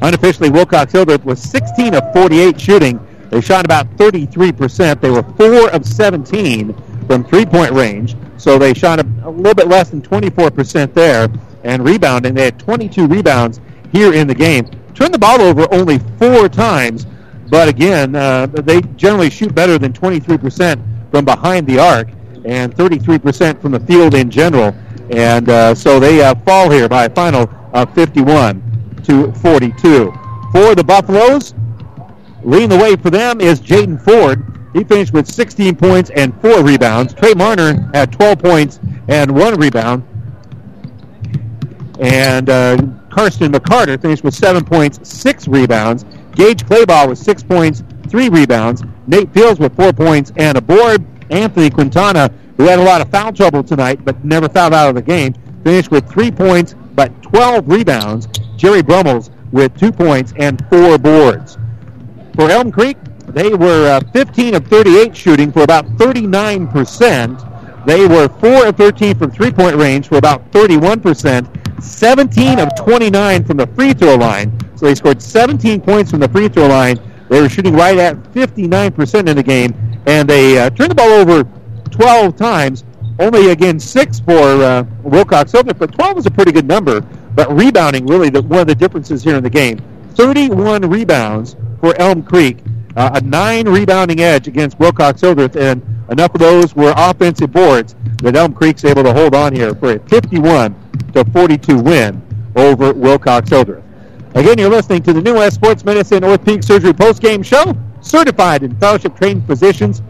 Unofficially, Wilcox Hildreth was 16 of 48 shooting, they shot about 33%. They were 4 of 17 from three-point range, so they shot a, a little bit less than 24% there. And rebounding, they had 22 rebounds here in the game. Turned the ball over only four times, but again, uh, they generally shoot better than 23% from behind the arc and 33% from the field in general. And uh, so they uh, fall here by a final of 51 to 42. For the Buffaloes, Leading the way for them is Jaden Ford. He finished with 16 points and four rebounds. Trey Miner had 12 points and one rebound. And uh, Carson McCarter finished with seven points, six rebounds. Gage Claybaugh with six points, three rebounds. Nate Fields with four points and a board. Anthony Quintana who had a lot of foul trouble tonight but never fouled out of the game, finished with three points but 12 rebounds. Jerry Brummels with two points and four boards. For Elm Creek, they were uh, 15 of 38 shooting for about 39%. They were 4 of 13 from three point range for about 31%. 17 of 29 from the free throw line. So they scored 17 points from the free throw line. They were shooting right at 59% in the game, and they uh, turned the ball over 12 times. Only again six for uh, Wilcox Silver, but 12 is a pretty good number. But rebounding really the, one of the differences here in the game. 31 rebounds for Elm Creek, uh, a nine rebounding edge against Wilcox Hildreth, and enough of those were offensive boards that Elm Creek's able to hold on here for a 51 to 42 win over Wilcox Hildreth. Again, you're listening to the New West Sports Medicine Orthopedic Surgery post-game show. Certified and fellowship trained physicians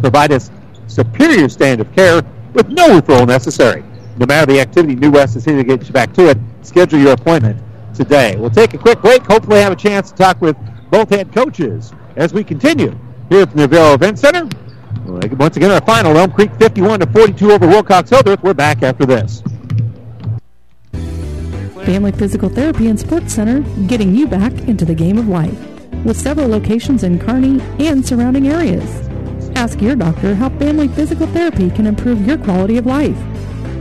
provide us superior standard of care with no referral necessary. No matter the activity, New West is here to get you back to it. Schedule your appointment today. We'll take a quick break. Hopefully, have a chance to talk with both head coaches as we continue here from the Viaero Event Center. Once again, our final Elm Creek 51 to 42 over Wilcox Hildreth. We're back after this. Family Physical Therapy and Sports Center, getting you back into the game of life. With several locations in Kearney and surrounding areas. Ask your doctor how Family Physical Therapy can improve your quality of life.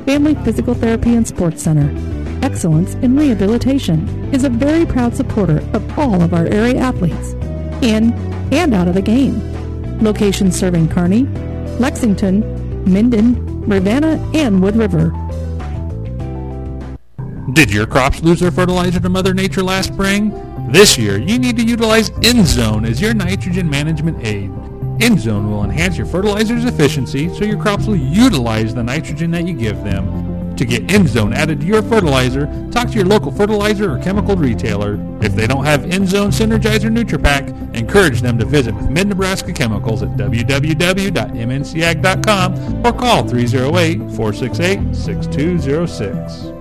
Family Physical Therapy and Sports Center. Excellence in Rehabilitation is a very proud supporter of all of our area athletes, in and out of the game. Locations serving Kearney, Lexington, Minden, Ravenna, and Wood River. Did your crops lose their fertilizer to Mother Nature last spring? This year, you need to utilize InZone as your nitrogen management aid. InZone will enhance your fertilizer's efficiency so your crops will utilize the nitrogen that you give them. To get InZone added to your fertilizer, talk to your local fertilizer or chemical retailer. If they don't have InZone Synergizer NutriPack, encourage them to visit with Mid-Nebraska Chemicals at www.mncag.com or call 308-468-6206.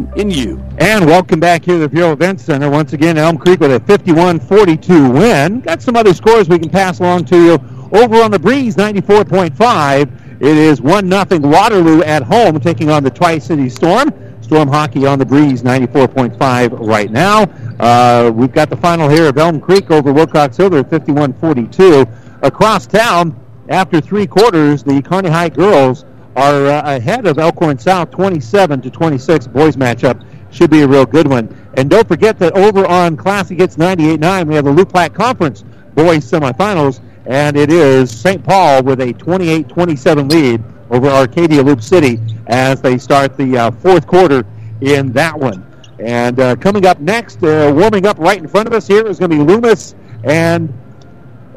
in you. And welcome back here to the Viaero Event Center. Once again, Elm Creek with a 51-42 win. Got some other scores we can pass along to you. Over on the Breeze, 94.5. It is 1-0 Waterloo at home taking on the Tri-City Storm. Storm Hockey on the Breeze, 94.5 right now. Uh, we've got the final here of Elm Creek over Wilcox Hildreth, 51-42. Across town, after three quarters, the Kearney High girls are uh, ahead of Elkhorn South 27 to 26 boys matchup should be a real good one. And don't forget that over on classic hits 98.9 we have the Lou-Platte conference boys semifinals and it is St. Paul with a 28-27 lead over Arcadia Loop City as they start the uh, fourth quarter in that one. And uh, coming up next uh, warming up right in front of us here is going to be Loomis and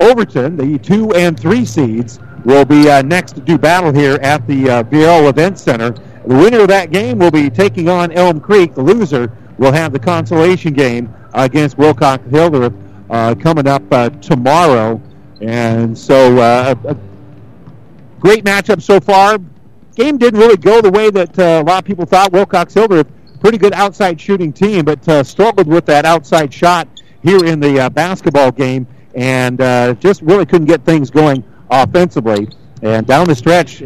Overton the two and three seeds will be uh, next to do battle here at the uh, Viaero Event Center. The winner of that game will be taking on Elm Creek. The loser will have the consolation game against Wilcox Hildreth uh, coming up uh, tomorrow. And so, uh, a, great matchup so far. Game didn't really go the way that uh, a lot of people thought. Wilcox Hildreth, pretty good outside shooting team, but uh, struggled with that outside shot here in the uh, basketball game and just really couldn't get things going offensively. And down the stretch,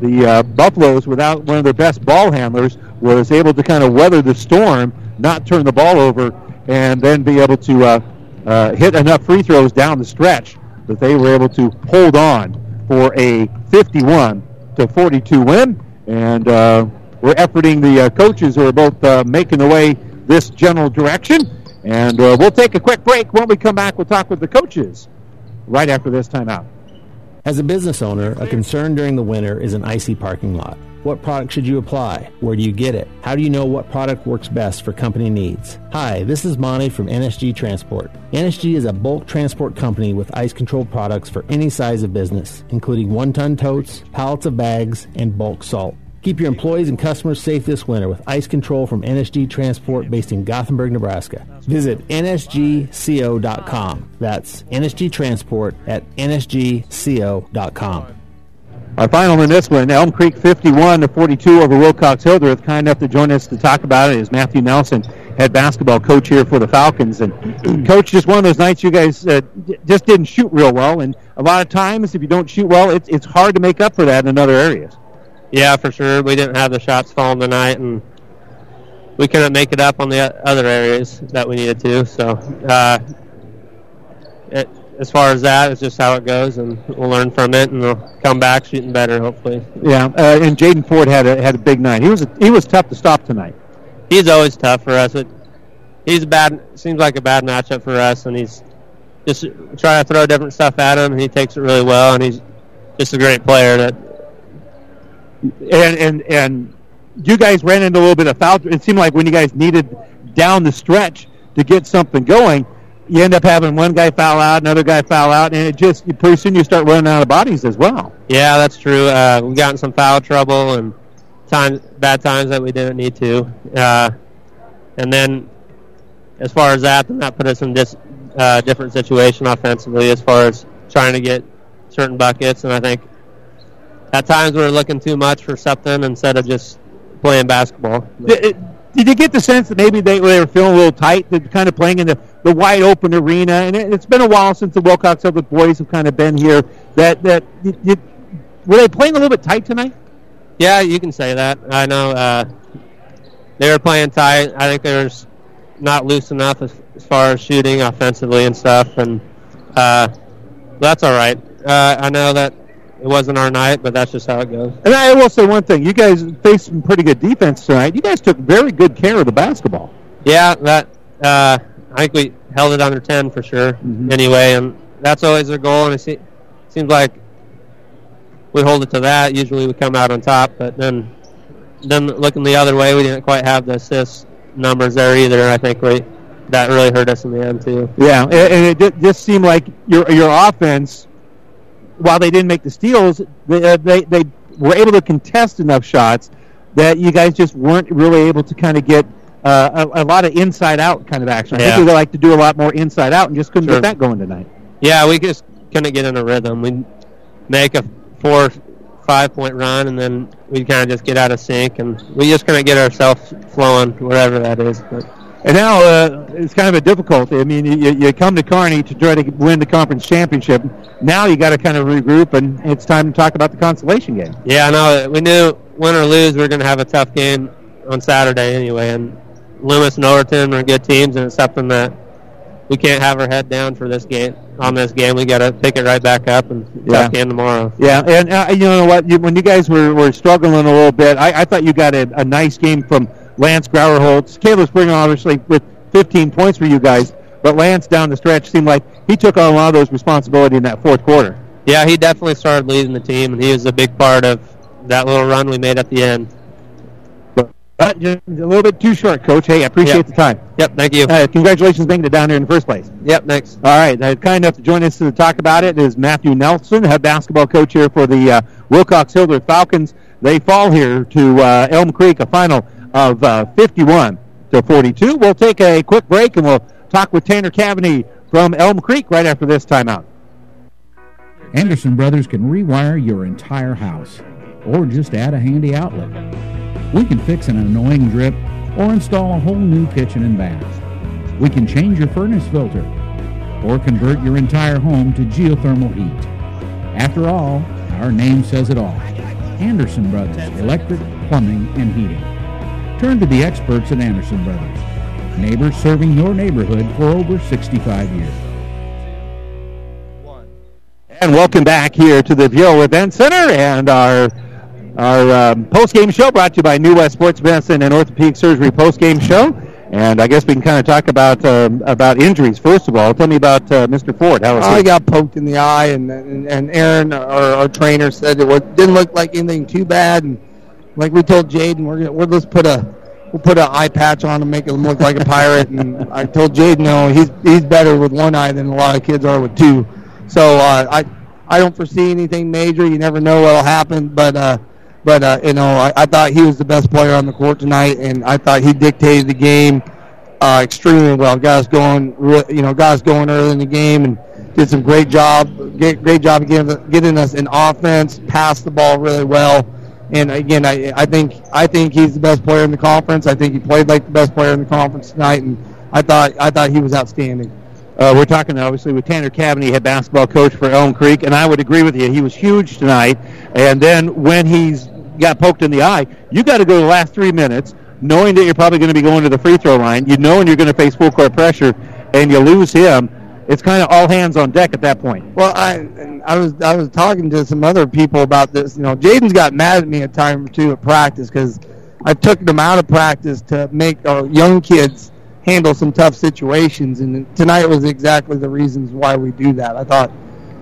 the uh, Buffaloes, without one of their best ball handlers, was able to kind of weather the storm, not turn the ball over, and then be able to uh, uh, hit enough free throws down the stretch that they were able to hold on for a 51 to 42 win. And uh, we're efforting the uh, coaches who are both uh, making the way this general direction. And we'll take a quick break. When we come back, we'll talk with the coaches right after this timeout. As a business owner, a concern during the winter is an icy parking lot. What product should you apply? Where do you get it? How do you know what product works best for company needs? Hi, this is Monty from NSG Transport. NSG is a bulk transport company with ice controlled products for any size of business, including one ton totes, pallets of bags, and bulk salt. Keep your employees and customers safe this winter with ice control from NSG Transport based in Gothenburg, Nebraska. Visit nsgco.com. That's NSG Transport at nsgco.com. Our final in this one, Elm Creek 51 to 42 over Wilcox Hildreth. Kind enough to join us to talk about it is Matthew Nelson, head basketball coach here for the Falcons. And coach, just one of those nights you guys uh, just didn't shoot real well. And a lot of times, if you don't shoot well, it's it's hard to make up for that in other areas. Yeah, for sure. We didn't have the shots falling tonight, and we couldn't make it up on the other areas that we needed to. So, uh, it, as far as that, it's just how it goes, and we'll learn from it, and we'll come back shooting better, hopefully. Yeah, uh, and Jaden Ford had a had a big night. He was a, he was tough to stop tonight. He's always tough for us. It, he's a bad seems like a bad matchup for us, and he's just trying to throw different stuff at him, and he takes it really well, and he's just a great player. That and and and you guys ran into a little bit of foul. It seemed like when you guys needed down the stretch to get something going, you end up having one guy foul out, another guy foul out, and it just pretty soon you start running out of bodies as well. Yeah, that's true. Uh, we got in some foul trouble and times bad times that we didn't need to, uh, and then as far as that, then that put us in this uh, different situation offensively as far as trying to get certain buckets, and I think at times we were looking too much for something instead of just playing basketball. Did, did you get the sense that maybe they, they were feeling a little tight, that kind of playing in the, the wide open arena? And it, has been a while since the Wilcox Hildreth boys have kind of been here. That that you, you, were they playing a little bit tight tonight? Yeah, you can say that. I know uh, they were playing tight. I think they were not loose enough as, as far as shooting offensively and stuff, and uh, that's all right. Uh, I know that it wasn't our night, but that's just how it goes. And I will say one thing: you guys faced some pretty good defense tonight. You guys took very good care of the basketball. Yeah, that uh, I think we held it under ten for sure. Mm-hmm. Anyway, and that's always our goal. And it se- seems like we hold it to that. Usually, we come out on top, but then then looking the other way, we didn't quite have the assist numbers there either. I think we that really hurt us in the end too. Yeah, and, and it just seemed like your your offense while they didn't make the steals, they, uh, they, they were able to contest enough shots that you guys just weren't really able to kind of get uh, a, a, lot of inside out kind of action. I yeah. think we like to do a lot more inside out and just couldn't sure. get that going tonight. Yeah, we just couldn't get in a rhythm. We'd make a four, five point run, and then we'd kind of just get out of sync, and we just couldn't get ourselves flowing, whatever that is. But and now uh, it's kind of a difficulty. I mean, you, you come to Kearney to try to win the conference championship. Now you got to kind of regroup, and it's time to talk about the consolation game. Yeah, I know. we knew win or lose, we are going to have a tough game on Saturday anyway. And Loomis and Overton are good teams, and it's something that we can't have our head down for this game. On this game, we got to pick it right back up and Yeah. tough game tomorrow. Yeah, and uh, you know what? You, when you guys were, were struggling a little bit, I, I thought you got a, a nice game from Lance Grauerholtz. Caleb Springer, obviously, with 15 points for you guys, but Lance down the stretch seemed like he took on a lot of those responsibility in that fourth quarter. Yeah, he definitely started leading the team, and he was a big part of that little run we made at the end. But just a little bit too short, Coach. Hey, I appreciate Yep. the time. Yep, thank you. Uh, congratulations making it down here in the first place. Yep, thanks. All right, uh, kind enough to join us to talk about it is Matthew Nelson, head basketball coach here for the uh, Wilcox Hildreth Falcons. They fall here to uh, Elm Creek, a final of uh, 51 to 42. We'll take a quick break and we'll talk with Tanner Cavaney from Elm Creek right after this timeout. Anderson Brothers can rewire your entire house or just add a handy outlet. We can fix an annoying drip or install a whole new kitchen and bath. We can change your furnace filter or convert your entire home to geothermal heat. After all, our name says it all. Anderson Brothers, electric, plumbing, and heating. Turn to the experts at Anderson Brothers. Neighbors serving your neighborhood for over 65 years. And welcome back here to the Viaero Event Center and our our um, post-game show brought to you by New West Sports Medicine and Orthopedic Surgery post-game show. And I guess we can kind of talk about um, about injuries first of all. Tell me about uh, Mr. Ford. How was I he? got poked in the eye, and and, and Aaron, our, our trainer, said it was, didn't look like anything too bad. And like we told Jaden, we're gonna we'll just put a we'll put an eye patch on him, make him look like a pirate. and I told Jaden, no, he's he's better with one eye than a lot of kids are with two. So uh, I I don't foresee anything major. You never know what'll happen, but. Uh, but uh, you know, I, I thought he was the best player on the court tonight, and I thought he dictated the game uh, extremely well. Guys going, you know, us going early in the game, and did some great job, great, great job getting, getting us in offense, passed the ball really well. And again, I, I think I think he's the best player in the conference. I think he played like the best player in the conference tonight, and I thought I thought he was outstanding. Uh, we're talking obviously with Tanner Cavaney, head basketball coach for Elm Creek, and I would agree with you. He was huge tonight. And then when he's got poked in the eye, you got to go the last three minutes, knowing that you're probably going to be going to the free throw line. You know, and you're going to face full court pressure, and you lose him. It's kind of all hands on deck at that point. Well, I I was I was talking to some other people about this. You know, Jaden's got mad at me a time or two at practice because I took them out of practice to make our young kids handle some tough situations, and tonight was exactly the reasons why we do that. I thought,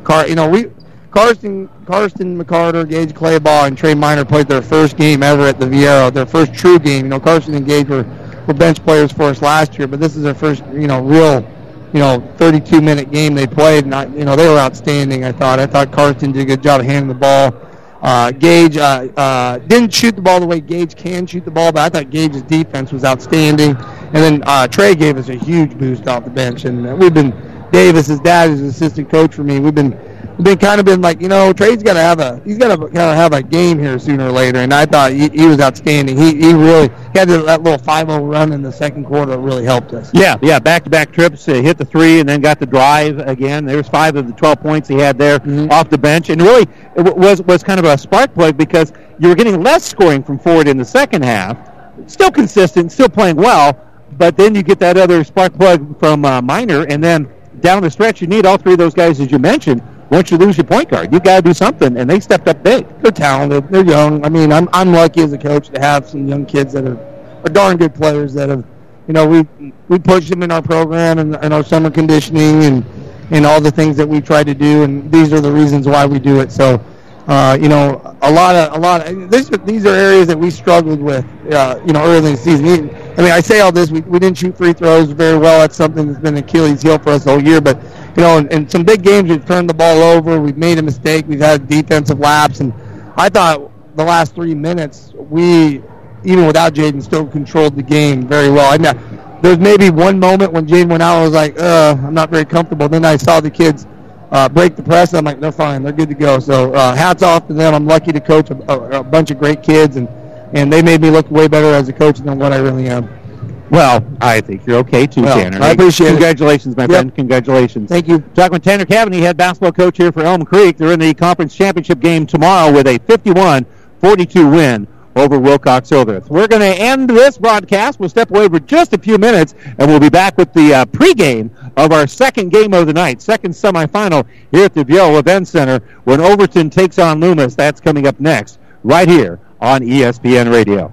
Car, you know, we Carson Carson McCarter, Gage Claybaugh, and Trey Miner played their first game ever at the Viaero, their first true game. You know, Carson and Gage were, were bench players for us last year, but this is their first, you know, real, you know, 32 minute game they played, and I, you know they were outstanding. I thought. I thought Carson did a good job of handling the ball. Uh, Gage uh, uh, didn't shoot the ball the way Gage can shoot the ball, but I thought Gage's defense was outstanding. And then uh, Trey gave us a huge boost off the bench, and we've been Davis, his dad, is an assistant coach for me. We've been been kind of been like, you know, Trey's got to have a he's got to kind of have a game here sooner or later. And I thought he, he was outstanding. He he really he had that little 5-0 run in the second quarter really helped us. Yeah, yeah, back-to-back trips, uh, hit the three, and then got the drive again. There's five of the 12 points he had there off the bench, and really it w- was was kind of a spark plug because you were getting less scoring from Ford in the second half. Still consistent, still playing well, but then you get that other spark plug from uh, Miner, and then down the stretch, you need all three of those guys, as you mentioned. Once you lose your point guard, you got to do something, and they stepped up big. They're talented. They're young. I mean, I'm I'm lucky as a coach to have some young kids that are, are darn good players that have, you know, we we push them in our program and, and our summer conditioning and and all the things that we try to do, and these are the reasons why we do it. So, uh, you know, a lot of a lot of this, these are areas that we struggled with, uh, you know, early in the season. Even- I mean, I say all this. We, we didn't shoot free throws very well. That's something that's been Achilles heel for us all year. But you know, in, in some big games, we've turned the ball over. We've made a mistake. We've had defensive laps, and I thought the last three minutes we, even without Jaden, still controlled the game very well. I know there's maybe one moment when Jaden went out. I was like, uh, I'm not very comfortable. Then I saw the kids uh, break the press. And I'm like, they're fine. They're good to go. So uh, hats off to them. I'm lucky to coach a, a, a bunch of great kids, and and they made me look way better as a coach than what I really am. Well, I think you're okay too, Well, Tanner. I appreciate it. Congratulations, my Yep. friend. Congratulations. Thank you. Talking with Tanner Cavaney, head basketball coach here for Elm Creek. They're in the conference championship game tomorrow with a 51-42 win over Wilcox Hildreth. We're going to end this broadcast. We'll step away for just a few minutes, and we'll be back with the uh, pregame of our second game of the night, second semifinal here at the Viaero Event Center when Overton takes on Loomis. That's coming up next, right here on ESPN Radio.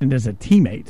And as a teammate.